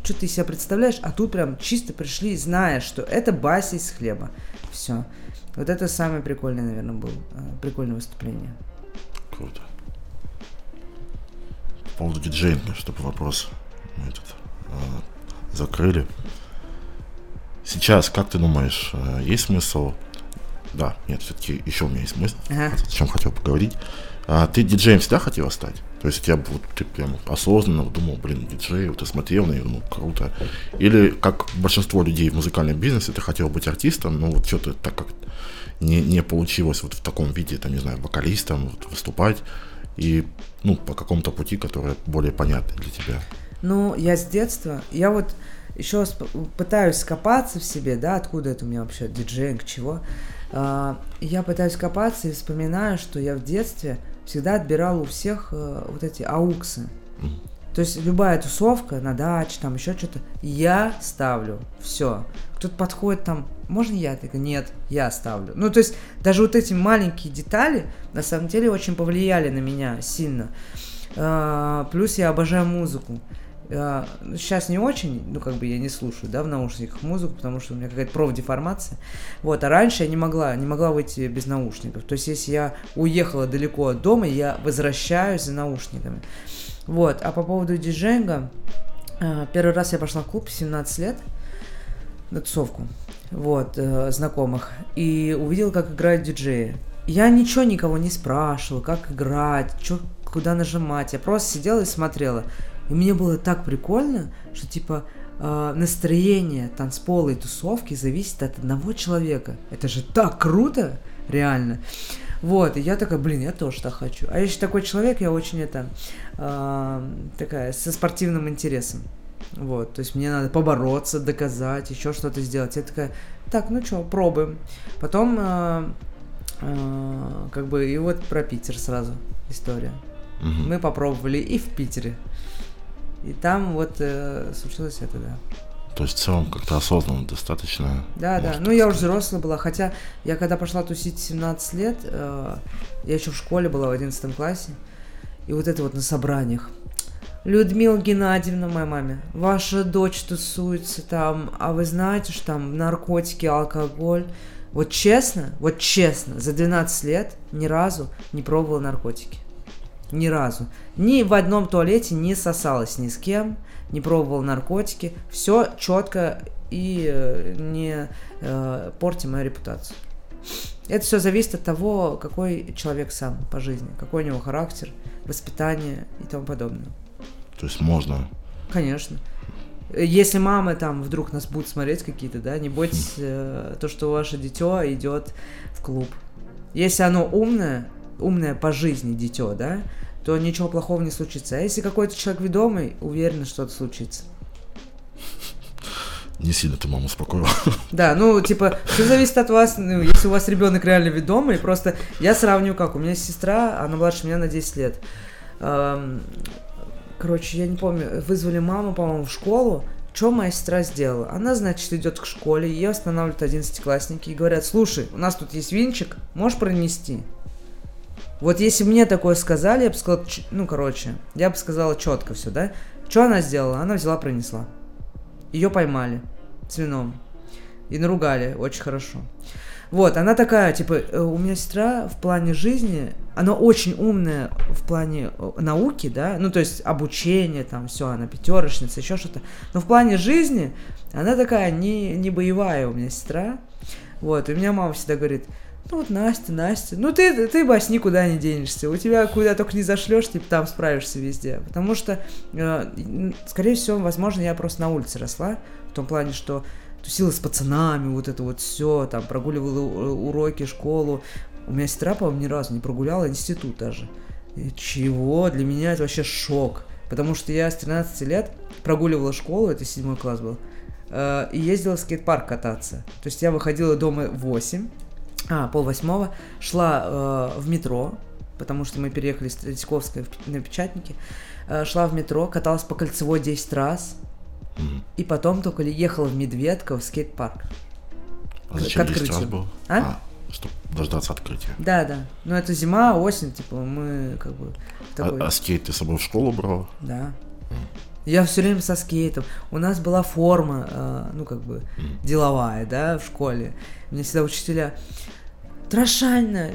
Speaker 2: что ты себя представляешь, а тут прям чисто пришли, зная, что это Бася из хлеба. Все. Вот это самое прикольное, наверное, было. э, Прикольное выступление.
Speaker 1: Круто. По поводу диджейнга, чтобы вопрос мы этот, а, закрыли. Сейчас, как ты думаешь, а, есть смысл... Да, нет, все-таки еще у меня есть мысль,
Speaker 2: Ага.
Speaker 1: о чем хотел поговорить. А, ты диджеем всегда хотела стать? То есть тебя вот ты прям осознанно думал, блин, диджей, вот ты смотрел на нее, ну круто. Или как большинство людей в музыкальном бизнесе, ты хотел быть артистом, но вот что-то так как не, не получилось вот в таком виде, там, не знаю, вокалистом вот, выступать, и, ну, по какому-то пути, который более понятный для тебя.
Speaker 2: Ну, я с детства, я вот еще пытаюсь скопаться в себе, да, откуда это у меня вообще диджеинг, чего. А, я пытаюсь копаться и вспоминаю, что я в детстве всегда отбирала у всех э, вот эти ауксы. То есть любая тусовка на даче, там еще что-то, я ставлю. Все. Кто-то подходит там, можно я? Я такая, нет, я ставлю. Ну, то есть даже вот эти маленькие детали на самом деле очень повлияли на меня сильно. А, плюс я обожаю музыку. А, сейчас не очень, ну, как бы я не слушаю, да, в наушниках музыку, потому что у меня какая-то профдеформация. Вот, а раньше я не могла, не могла выйти без наушников. То есть, если я уехала далеко от дома, я возвращаюсь за наушниками. Вот, а по поводу диджейнга, э, первый раз я пошла в клуб в 17 лет на тусовку, вот, э, знакомых, и увидела, как играют диджеи. Я ничего никого не спрашивала, как играть, чё, куда нажимать. Я просто сидела и смотрела. И мне было так прикольно, что типа э, настроение танцпола и тусовки зависит от одного человека. Это же так круто, реально. Вот, и я такая, блин, я тоже так хочу. А я еще такой человек, я очень это, э, такая, со спортивным интересом. Вот, то есть мне надо побороться, доказать, еще что-то сделать. Я такая, так, ну что, пробуем. Потом э, а, как бы и вот про Питер сразу история. Угу. Мы попробовали и в Питере. И там вот э, случилось это, да.
Speaker 1: То есть в целом как-то осознанно достаточно.
Speaker 2: Да, да. Ну, я уже взрослая была. Хотя я когда пошла тусить 17 лет, э, я еще в школе была в 11 классе. И вот это вот на собраниях. Людмила Геннадьевна, моя маме, ваша дочь тусуется там, а вы знаете, что там наркотики, алкоголь. Вот честно, вот честно, за 12 лет ни разу не пробовала наркотики. Ни разу. Ни в одном туалете не сосалась ни с кем, не пробовала наркотики. Все четко и э, не э, порти мою репутацию. Это все зависит от того, какой человек сам по жизни, какой у него характер, воспитание и тому подобное.
Speaker 1: То есть можно.
Speaker 2: Конечно. Если мамы там вдруг нас будут смотреть какие-то, да, не бойтесь э, то, что ваше дитё идет в клуб. Если оно умное, умное по жизни дитё, да, то ничего плохого не случится. А если какой-то человек ведомый, уверен, что-то случится.
Speaker 1: Не сильно ты маму успокоил.
Speaker 2: Да, ну, типа, все зависит от вас. Ну, если у вас ребенок реально ведомый, просто я сравниваю как. У меня сестра, она младше меня на 10 лет. Короче, я не помню, вызвали маму, по-моему, в школу. Что моя сестра сделала? Она, значит, идет к школе, ее останавливают одиннадцатиклассники и говорят, слушай, у нас тут есть винчик, можешь пронести? Вот если мне такое сказали, я бы сказала, ну, короче, я бы сказала четко все, да? Что она сделала? Она взяла, пронесла. Ее поймали с вином. И наругали очень хорошо. Вот, она такая, типа, э, у меня сестра в плане жизни, она очень умная в плане э, науки, да, ну, то есть обучение, там, все, она пятерочница, еще что-то. Но в плане жизни она такая не, не боевая у меня сестра. Вот, и у меня мама всегда говорит, ну вот Настя, Настя, ну ты, ты бас никуда не денешься, у тебя куда только не зашлешь, типа там справишься везде. Потому что, э, скорее всего, возможно, я просто на улице росла, в том плане, что тусила с пацанами, вот это вот все, там, прогуливала уроки, школу. У меня сестра, по-моему, ни разу не прогуляла институт даже. И чего? Для меня это вообще шок. Потому что я с 13 лет прогуливала школу, это седьмой класс был, э, и ездила в скейт-парк кататься. То есть я выходила дома в 8, а, пол восьмого, шла э, в метро, потому что мы переехали с Третьяковской на Печатники, э, шла в метро, каталась по кольцевой 10 раз, и потом только ехала в Медведка в скейт-парк.
Speaker 1: А зачем к открытию. был? А? а? Чтобы дождаться открытия.
Speaker 2: Да, да. Ну это зима, осень, типа мы как бы.
Speaker 1: А, такой... А, а скейт ты с собой в школу брал?
Speaker 2: Да. Mm. Я все время со скейтом. У нас была форма, э, ну как бы mm. деловая, да, в школе. Мне всегда учителя. Трошально,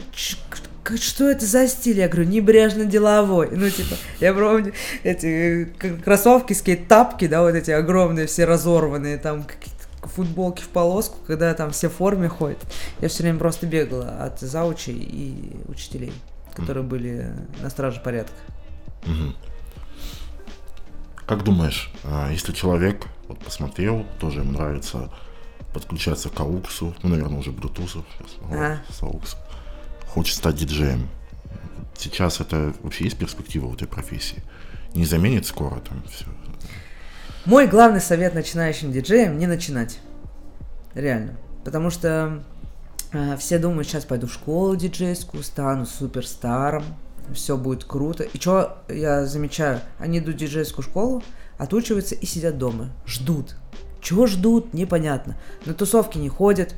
Speaker 2: что это за стиль? Я говорю, небрежно деловой. Ну, типа, я помню эти кроссовки, скейт-тапки, да, вот эти огромные, все разорванные, там какие-то футболки в полоску, когда там все в форме ходят. Я все время просто бегала от заучей и учителей, которые mm. были на страже порядка.
Speaker 1: Mm-hmm. Как думаешь, а, если человек вот посмотрел, тоже ему нравится подключаться к ауксу, ну, наверное, уже Bluetooth, сейчас, а. с ауксом, хочет стать диджеем. Сейчас это вообще есть перспектива в этой профессии? Не заменит скоро там все?
Speaker 2: Мой главный совет начинающим диджеям – не начинать. Реально. Потому что э, все думают, сейчас пойду в школу диджейскую, стану суперстаром, все будет круто. И что я замечаю? Они идут в диджейскую школу, отучиваются и сидят дома. Ждут. Чего ждут, непонятно. На тусовки не ходят,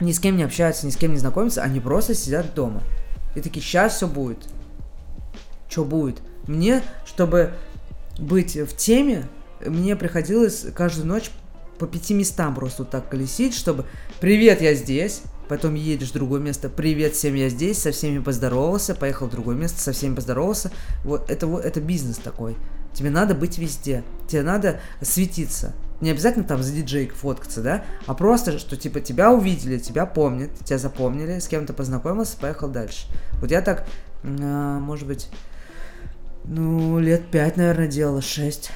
Speaker 2: ни с кем не общаются, ни с кем не знакомятся, они просто сидят дома. И такие, сейчас все будет. Что будет? Мне, чтобы быть в теме, мне приходилось каждую ночь по пяти местам просто вот так колесить, чтобы «Привет, я здесь», потом едешь в другое место, привет, всем я здесь, со всеми поздоровался, поехал в другое место, со всеми поздоровался. Вот это, вот, это бизнес такой. Тебе надо быть везде, тебе надо светиться. Не обязательно там за диджейк фоткаться, да, а просто, что типа тебя увидели, тебя помнят, тебя запомнили, с кем-то познакомился, поехал дальше. Вот я так, а, может быть, ну, лет пять, наверное, делала, шесть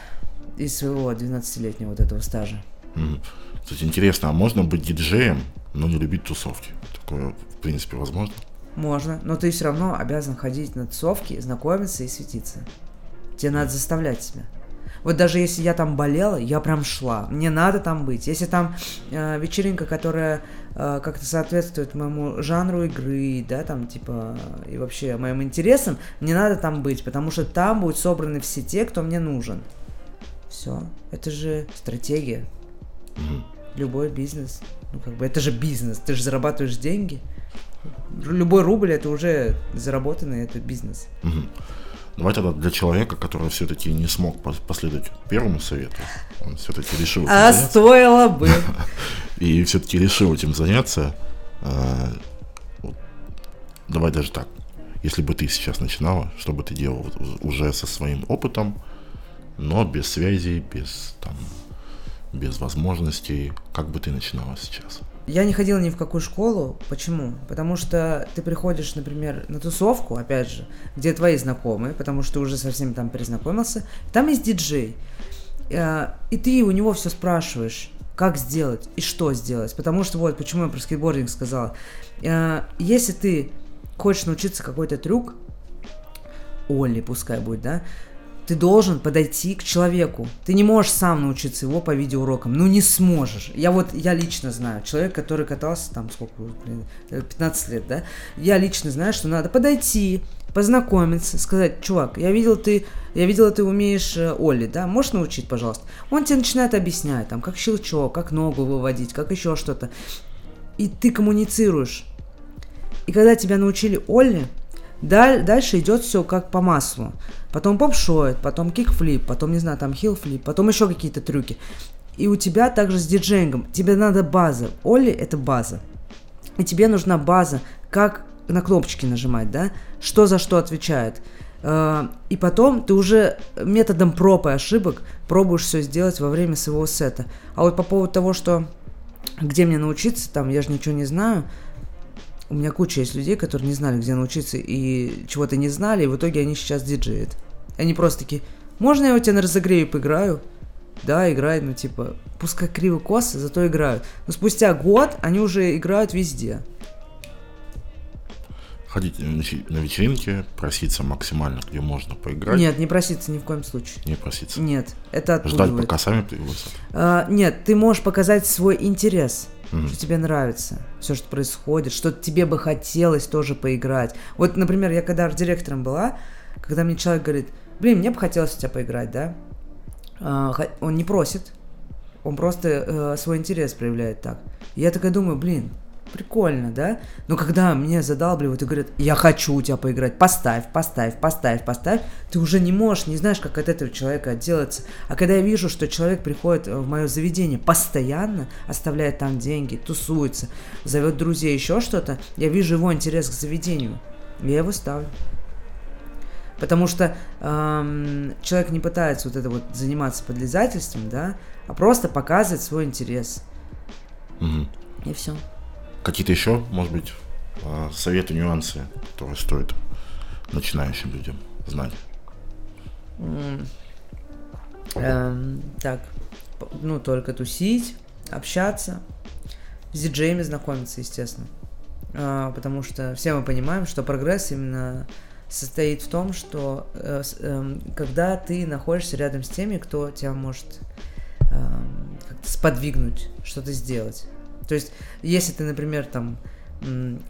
Speaker 2: из своего 12-летнего вот этого стажа.
Speaker 1: Mm. Кстати, интересно, а можно быть диджеем, но не любить тусовки? Такое, в принципе, возможно?
Speaker 2: Можно, но ты все равно обязан ходить на тусовки, знакомиться и светиться. Тебе надо заставлять себя. Вот даже если я там болела, я прям шла. Мне надо там быть. Если там э, вечеринка, которая э, как-то соответствует моему жанру игры, да, там, типа, и вообще моим интересам, мне надо там быть, потому что там будут собраны все те, кто мне нужен. Все. Это же стратегия. Любой бизнес. Ну, как бы, это же бизнес. Ты же зарабатываешь деньги. Любой рубль это уже заработанный, это бизнес.
Speaker 1: Мгм. Давай тогда для человека, который все-таки не смог пос- последовать первому совету, он все-таки решил
Speaker 2: А
Speaker 1: заняться,
Speaker 2: стоило бы.
Speaker 1: и все-таки решил этим заняться, вот, давай даже так, если бы ты сейчас начинала, что бы ты делала уже со своим опытом, но без связей, без там, без возможностей, как бы ты начинала сейчас?
Speaker 2: Я не ходила ни в какую школу. Почему? Потому что ты приходишь, например, на тусовку, опять же, где твои знакомые, потому что ты уже со всеми там перезнакомился. Там есть диджей. Э, И ты у него все спрашиваешь, как сделать и что сделать. Потому что вот почему я про скейтбординг сказала. Э, Если ты хочешь научиться какой-то трюк, Олли пускай будет, да, ты должен подойти к человеку. Ты не можешь сам научиться его по видеоурокам. Ну, не сможешь. Я вот, я лично знаю, человек, который катался там, сколько, блин, э, 15 лет, да, я лично знаю, что надо подойти, познакомиться, сказать, чувак, я видел ты, я видела, ты умеешь э, Олли, да, можешь научить, пожалуйста? Он тебе начинает объяснять, там, как щелчок, как ногу выводить, как еще что-то. И ты коммуницируешь. И когда тебя научили Олли, даль- дальше идет все как по маслу. Потом поп-шоет, потом кикфлип, потом, не знаю, там хилфлип, потом еще какие-то трюки. И у тебя также с диджеингом. Тебе надо база. Олли – это база. И тебе нужна база, как на кнопочки нажимать, да? Что за что отвечает. Э, И потом ты уже методом проб и ошибок пробуешь все сделать во время своего сета. А вот по поводу того, что где мне научиться, там, я же ничего не знаю, у меня куча есть людей, которые не знали, где научиться и чего-то не знали, и в итоге они сейчас диджеют. Они просто такие, можно я у тебя на разогреве поиграю? Да, играют, ну типа, пускай криво косы, зато играют. Но спустя год они уже играют везде.
Speaker 1: Ходить на вечеринки, проситься максимально, где можно поиграть,
Speaker 2: Нет, не проситься ни в коем случае.
Speaker 1: не проситься.
Speaker 2: Нет, это
Speaker 1: Ждать,
Speaker 2: отпугивает.
Speaker 1: пока сами пригласят.
Speaker 2: А, нет, ты можешь показать свой интерес,
Speaker 1: Мгм.
Speaker 2: что тебе нравится, все, что происходит, что тебе бы хотелось тоже поиграть. Вот, например, я когда арт-директором была, когда мне человек говорит, блин, мне бы хотелось у тебя поиграть, да? А, он не просит, он просто э, свой интерес проявляет так. Я такая думаю, блин, прикольно, да? Но когда мне задалбливают и говорят, я хочу у тебя поиграть, поставь, поставь, поставь, поставь, ты уже не можешь, не знаешь, как от этого человека отделаться. А когда я вижу, что человек приходит в мое заведение постоянно, оставляет там деньги, тусуется, зовет друзей, еще что-то, я вижу его интерес к заведению, я его ставлю. Потому что эм, человек не пытается вот это вот заниматься подлизательством, да, а просто показывает свой интерес.
Speaker 1: Мгм.
Speaker 2: И все.
Speaker 1: Какие-то еще, может быть, а, советы, нюансы, которые стоит начинающим людям знать?
Speaker 2: Эм, так, ну, только тусить, общаться, с диджеями знакомиться, естественно. А, потому что все мы понимаем, что прогресс именно состоит в том, что э, эм, когда ты находишься рядом с теми, кто тебя может эм, как-то сподвигнуть, что-то сделать. То есть, если ты, например, там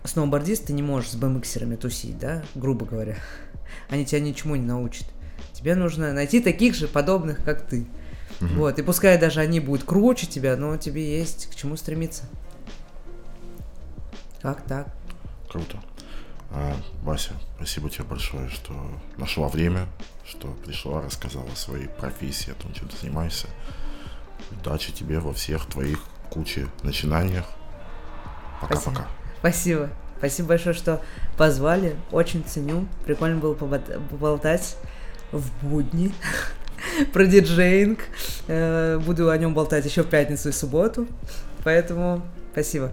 Speaker 2: сноубордист, ты не можешь с бмиксерами тусить, да, грубо говоря. Они тебя ничему не научат. Тебе нужно найти таких же подобных, как ты.
Speaker 1: Мгм.
Speaker 2: Вот, и пускай даже они будут круче тебя, но тебе есть к чему стремиться. Как так?
Speaker 1: Круто. А, Вася, спасибо тебе большое, что нашла время, что пришла, рассказала о своей профессии, о том, чем ты занимаешься. Удачи тебе во всех твоих куче начинаниях. Пока-пока.
Speaker 2: Спасибо. Спасибо большое, что позвали. Очень ценю. Прикольно было поболтать в будни про диджейнг. Э, буду о нем болтать еще в пятницу и субботу. Поэтому спасибо.